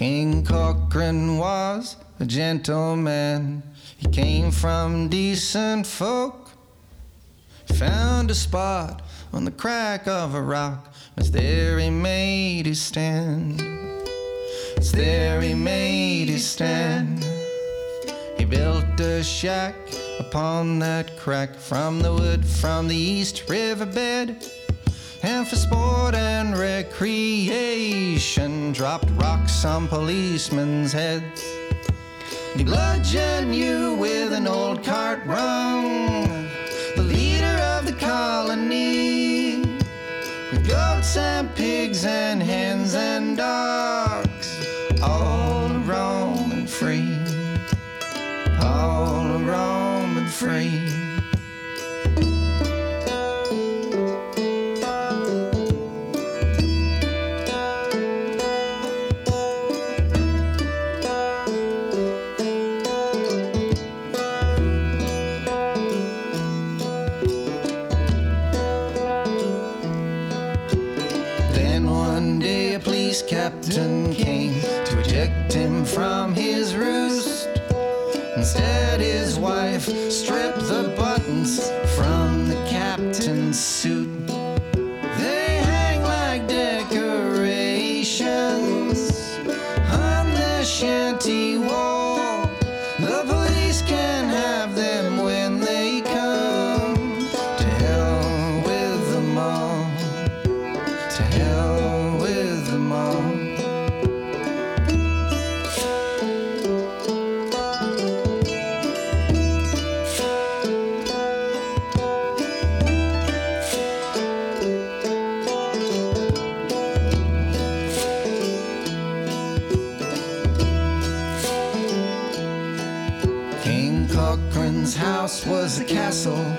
King Cochrane was a gentleman. He came from decent folk. Found a spot on the crack of a rock. It's there he made his stand. It's there he made his stand. He built a shack upon that crack from the wood from the east riverbed. And for sport and recreation, dropped rocks on policemen's heads. He bludgeoned you with an old cart rung, the leader of the colony. With goats and pigs and hens and dogs, all roaming free, all roaming free. Buttons castle,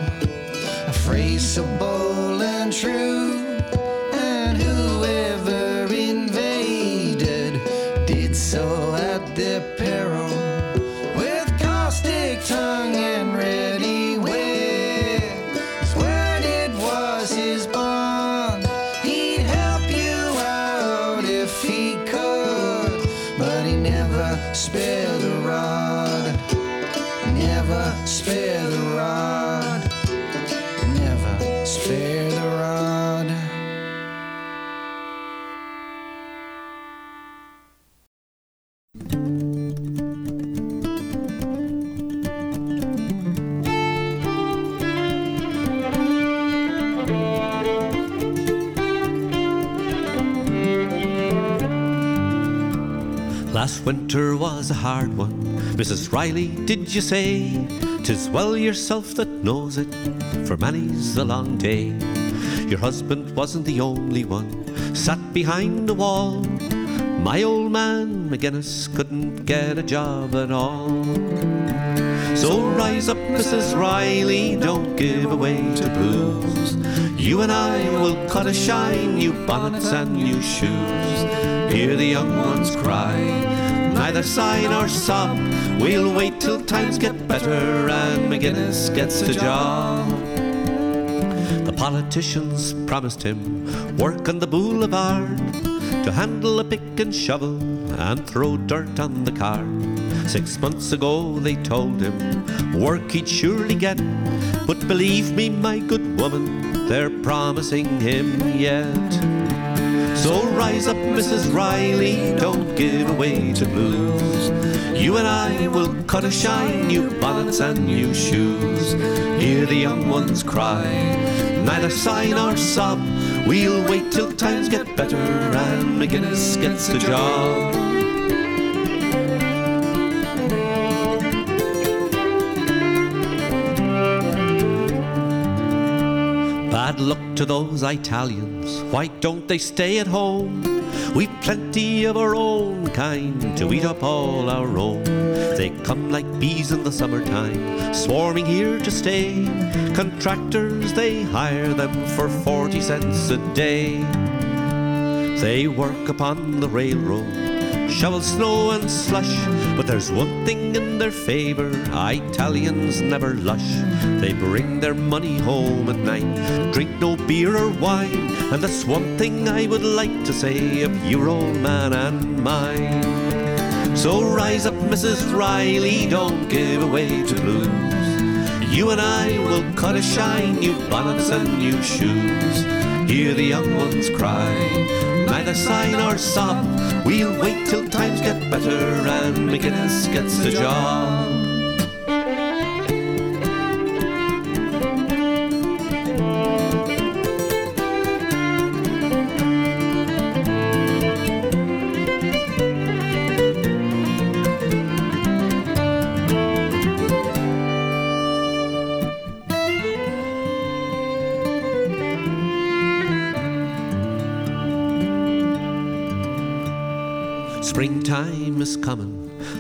winter was a hard one, Mrs. Riley, did you say? Tis well yourself that knows it, for many's the long day. Your husband wasn't the only one, sat behind the wall. My old man, McGinnis, couldn't get a job at all. So rise up, Mrs. Riley, don't give away to blues. You and I will cut a shine, new bonnets and new shoes. Hear the young ones cry, neither sigh nor sob. We'll wait till times get better and McGinnis gets the job. The politicians promised him work on the boulevard to handle a pick and shovel and throw dirt on the car. Six months ago they told him work he'd surely get, but believe me, my good woman, they're promising him yet. So rise up, Mrs. Riley, don't give away to blues. You and I will cut a shine, new bonnets and new shoes. Hear the young ones cry, neither sigh nor sob. We'll wait till times get better and McGinnis gets the job. Luck to those Italians. Why don't they stay at home? We've plenty of our own kind to eat up all our own. They come like bees in the summertime, swarming here to stay. Contractors, they hire them for 40 cents a day. They work upon the railroad, shovel snow and slush. But there's one thing in their favor Italians never lush. They bring their money home at night, drink no beer or wine. And that's one thing I would like to say of your old man and mine. So rise up, Mrs. Riley, don't give away to blues. You and I will cut a shine, new bonnets and new shoes. Hear the young ones cry, neither sigh nor sob. We'll wait till times get better and McGinnis gets the job.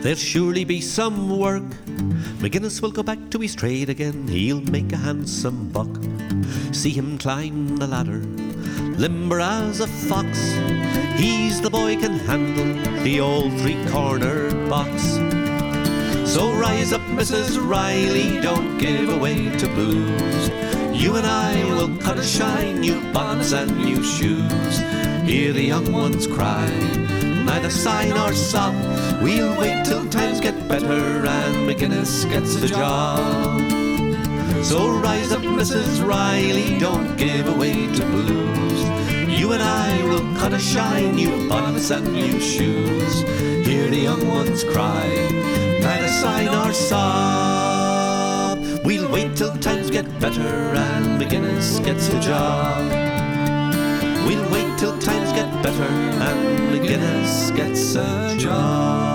There'll surely be some work. McGinnis will go back to his trade again, he'll make a handsome buck. See him climb the ladder, limber as a fox. He's the boy can handle the old three cornered box. So rise up, Mrs. Riley, don't give away to blues. You and I will cut a shine, new bonnets and new shoes. Hear the young ones cry, neither sigh nor sob. We'll wait till times get better and McGinnis gets the job. So rise up, Mrs. Riley, don't give away to blues. You and I will cut a shine, new bonnets and new shoes. Hear the young ones cry, neither sigh nor sob. We'll wait till times get better and McGinnis gets the job. We'll wait till times get better and McGinnis gets a job.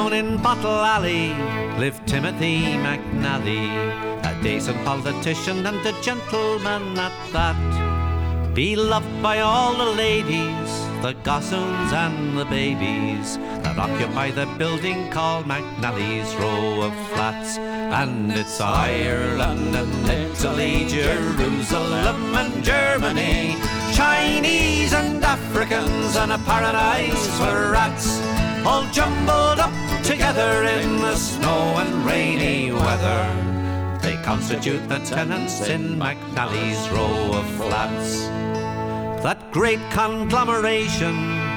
Down in Bottle Alley lived Timothy McNally, a decent politician and a gentleman at that. Beloved by all the ladies, the gossoons and the babies that occupy the building called McNally's Row of Flats. And it's Ireland and Italy, Jerusalem and Germany, Chinese and Africans and a paradise for rats, all jumbled up together in the snow and rainy weather. They constitute the tenants in McNally's Row of Flats. That great conglomeration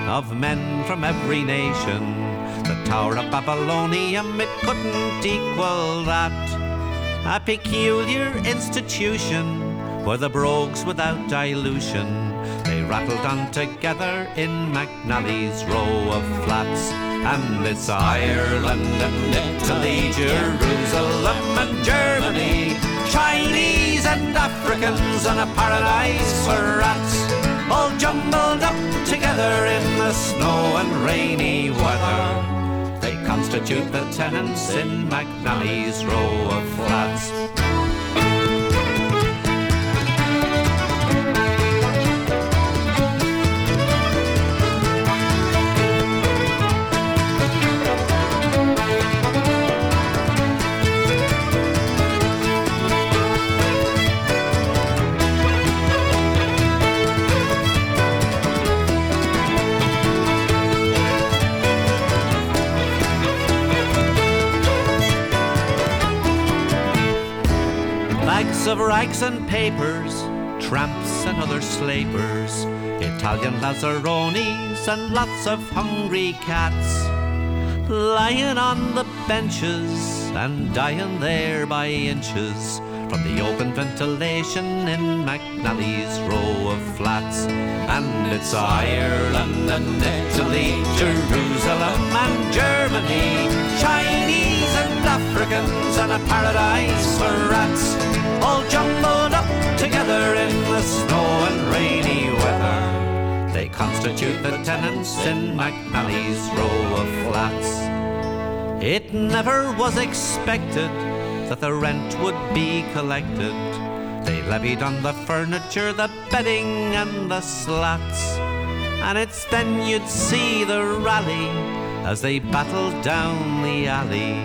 of men from every nation, the Tower of Babylonium, it couldn't equal that. A peculiar institution were the brogues without dilution. They rattled on together in McNally's row of flats. And it's Ireland and Italy, Jerusalem and Germany, Chinese and Africans and a paradise for rats all jumbled up together in the snow and rainy weather. They constitute the tenants in McNally's row of flats. Of rags and papers, tramps and other slavers, Italian lazzaronis and lots of hungry cats, lying on the benches and dying there by inches from the open ventilation in McNally's row of flats. And it's Ireland and Italy, Jerusalem and Germany, Chinese and Africans and a paradise for rats, all jumbled up together in the snow and rainy weather. They constitute the tenants in McNally's row of flats. It never was expected that the rent would be collected. They levied on the furniture, the bedding, and the slats. And it's then you'd see the rally as they battled down the alley,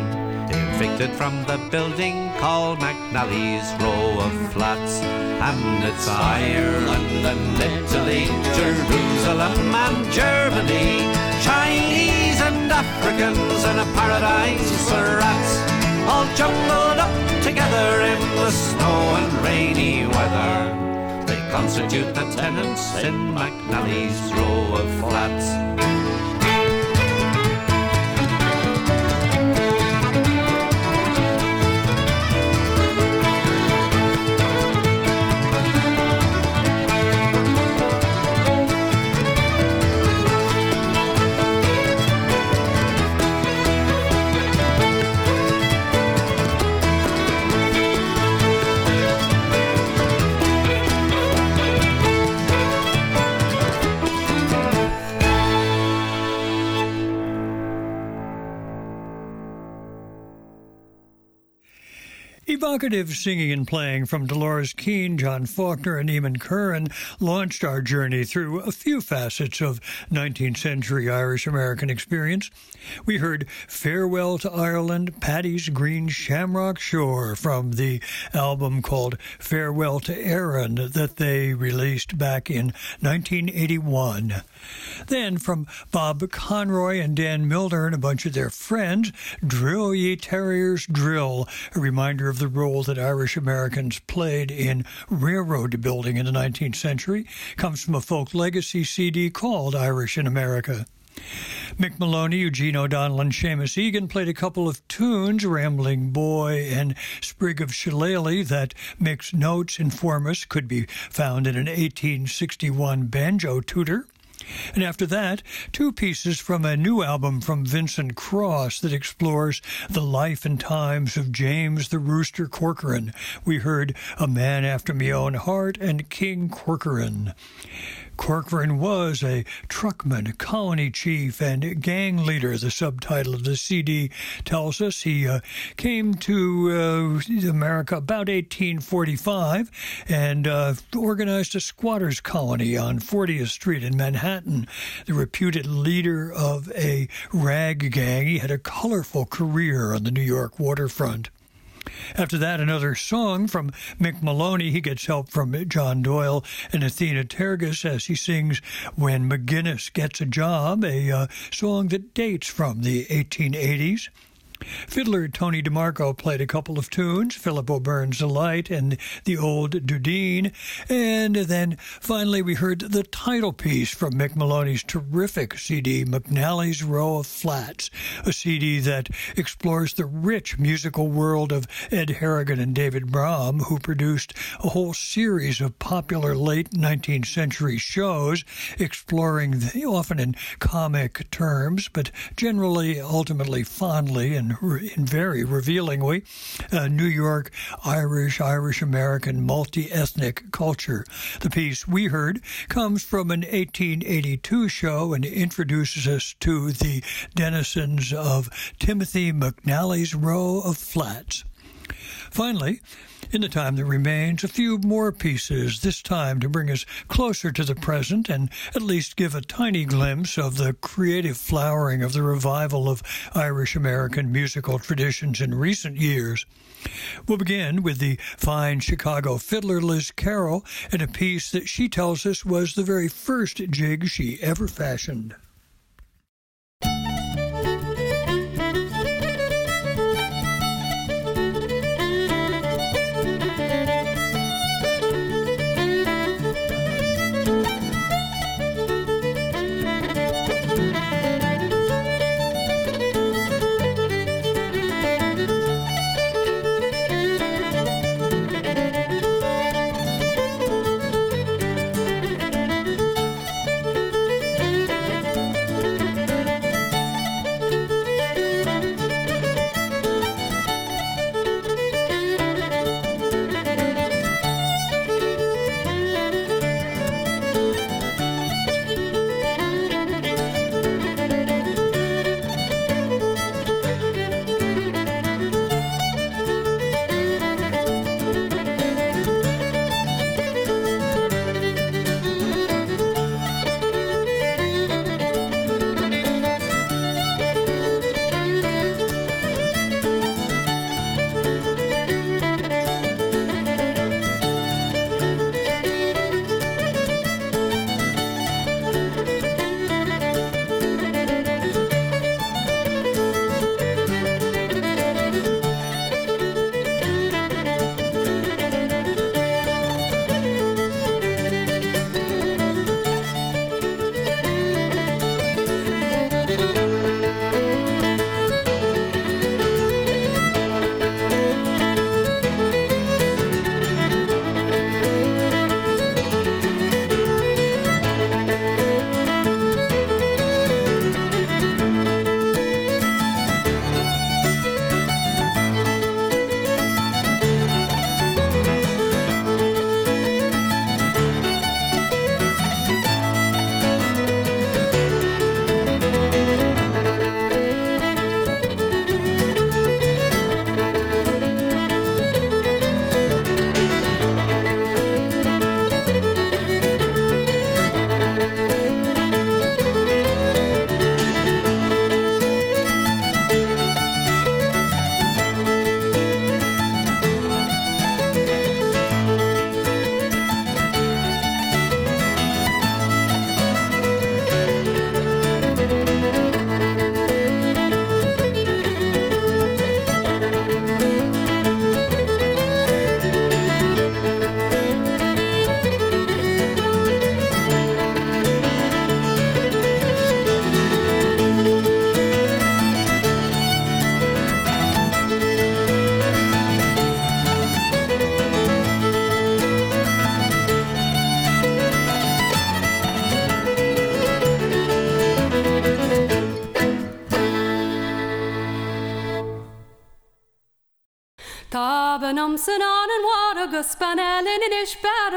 evicted from the building called McNally's Row of Flats. And it's Ireland and Italy, Jerusalem and Germany, Chinese and Africans, and a paradise for rats all jumbled up together in the snow and rainy weather. They constitute the tenants in McNally's row of flats.
Evocative singing and playing from Dolores Keane, John Faulkner, and Eamonn Curran launched our journey through a few facets of 19th century Irish American experience. We heard Farewell to Ireland, Paddy's Green Shamrock Shore from the album called Farewell to Erin that they released back in 1981. Then from Bob Conroy and Dan Milner and a bunch of their friends, Drill Ye Terriers Drill, a reminder of the role that Irish Americans played in railroad building in the 19th century, comes from a folk legacy CD called Irish in America. Mick Moloney, Eugene O'Donnell, and Seamus Egan played a couple of tunes, Rambling Boy and Sprig of Shillelagh, that Mick's notes inform us could be found in an 1861 banjo tutor. And after that, two pieces from a new album from Vincent Cross that explores the life and times of James the Rooster Corcoran. We heard A Man After Me Own Heart and King Corcoran. Corcoran was a truckman, colony chief, and gang leader. The subtitle of the CD tells us he uh, came to uh, America about 1845 and uh, organized a squatters' colony on 40th Street in Manhattan. The reputed leader of a rag gang, he had a colorful career on the New York waterfront. After that, another song from Mick Moloney. He gets help from John Doyle and Athena Tergis as he sings When McGinnis Gets a Job, a uh, song that dates from the 1880s. Fiddler Tony DeMarco played a couple of tunes, Philip O'Beirne's Delight and the Old Dudeen, and then finally we heard the title piece from Mick Moloney's terrific CD, McNally's Row of Flats, a CD that explores the rich musical world of Ed Harrigan and David Braham, who produced a whole series of popular late 19th century shows, exploring the, often in comic terms, but generally, ultimately, fondly and in very revealingly uh, New York Irish, Irish American, multi ethnic culture. The piece we heard comes from an 1882 show and introduces us to the denizens of Timothy McNally's row of flats. Finally, in the time that remains, a few more pieces, this time to bring us closer to the present and at least give a tiny glimpse of the creative flowering of the revival of Irish American musical traditions in recent years. We'll begin with the fine Chicago fiddler Liz Carroll and a piece that she tells us was the very first jig she ever fashioned.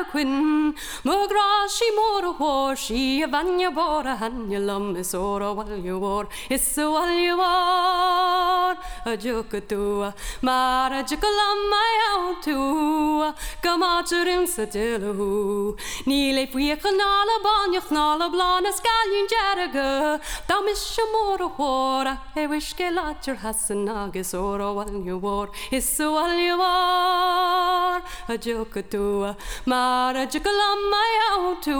Is ber quin Mugra si hór si a vanja bor a hanja lum is ó a walju war is so walju war a joka tua mar a jikalam mai á tú Gamáin sa dihu Ní le blán a scalín dearaga Tá mis se mór a hóra é bhuiis cé látir hasan agus ó bhhailniu hór Is sohhailhar a joka túa mar a jikalam mai á tú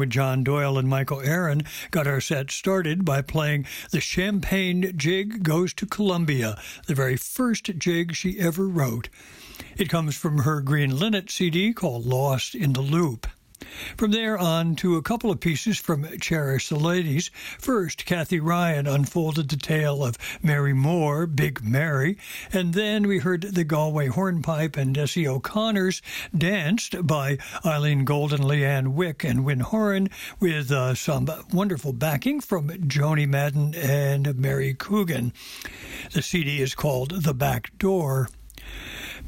with John Doyle and Michael Aaron, got our set started by playing The Champagne Jig Goes to Columbia, the very first jig she ever wrote. It comes from her Green Linnet CD called Lost in the Loop. From there on to a couple of pieces from Cherish the Ladies. First, Cathie Ryan unfolded the tale of Mary Moore, Big Mary, and then we heard the Galway Hornpipe and Desi O'Connor's Danced by Eileen Golden, Leanne Wick, and Win Horan, with uh, some wonderful backing from Joanie Madden and Mary Coogan. The CD is called The Back Door.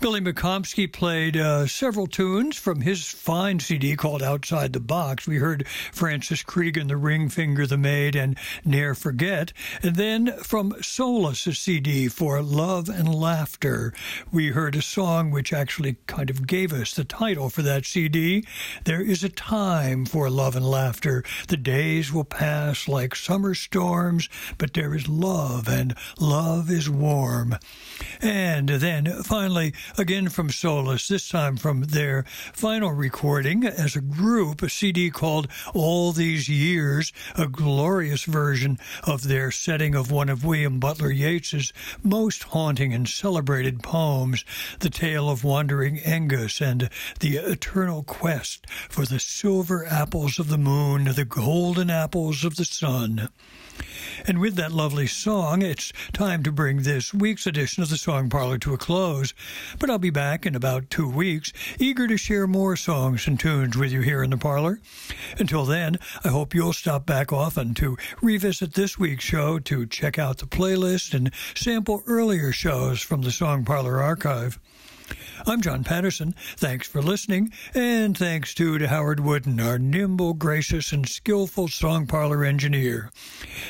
Billy McComiskey played uh, several tunes from his fine CD called Outside the Box. We heard Francis Cregan, The Ring Finger, The Maid, and Ne'er Forget. And then from Solace, a CD for Love and Laughter, we heard a song which actually kind of gave us the title for that CD. There is a time for love and laughter. The days will pass like summer storms, but there is love, and love is warm. And then finally, again from Solace, this time from their final recording as a group, a CD called All These Years, a glorious version of their setting of one of William Butler Yeats's most haunting and celebrated poems, The Tale of Wandering Aengus and the eternal quest for the silver apples of the moon, the golden apples of the sun. And with that lovely song, it's time to bring this week's edition of the Song Parlor to a close. But I'll be back in about two weeks, eager to share more songs and tunes with you here in the parlor. Until then, I hope you'll stop back often to revisit this week's show, to check out the playlist, and sample earlier shows from the Song Parlor archive. I'm John Patterson. Thanks for listening, and thanks too to Howard Wooden, our nimble, gracious, and skillful song parlor engineer.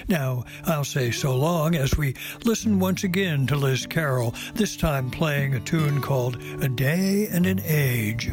Now, I'll say so long as we listen once again to Liz Carroll, this time playing a tune called A Day and an Age.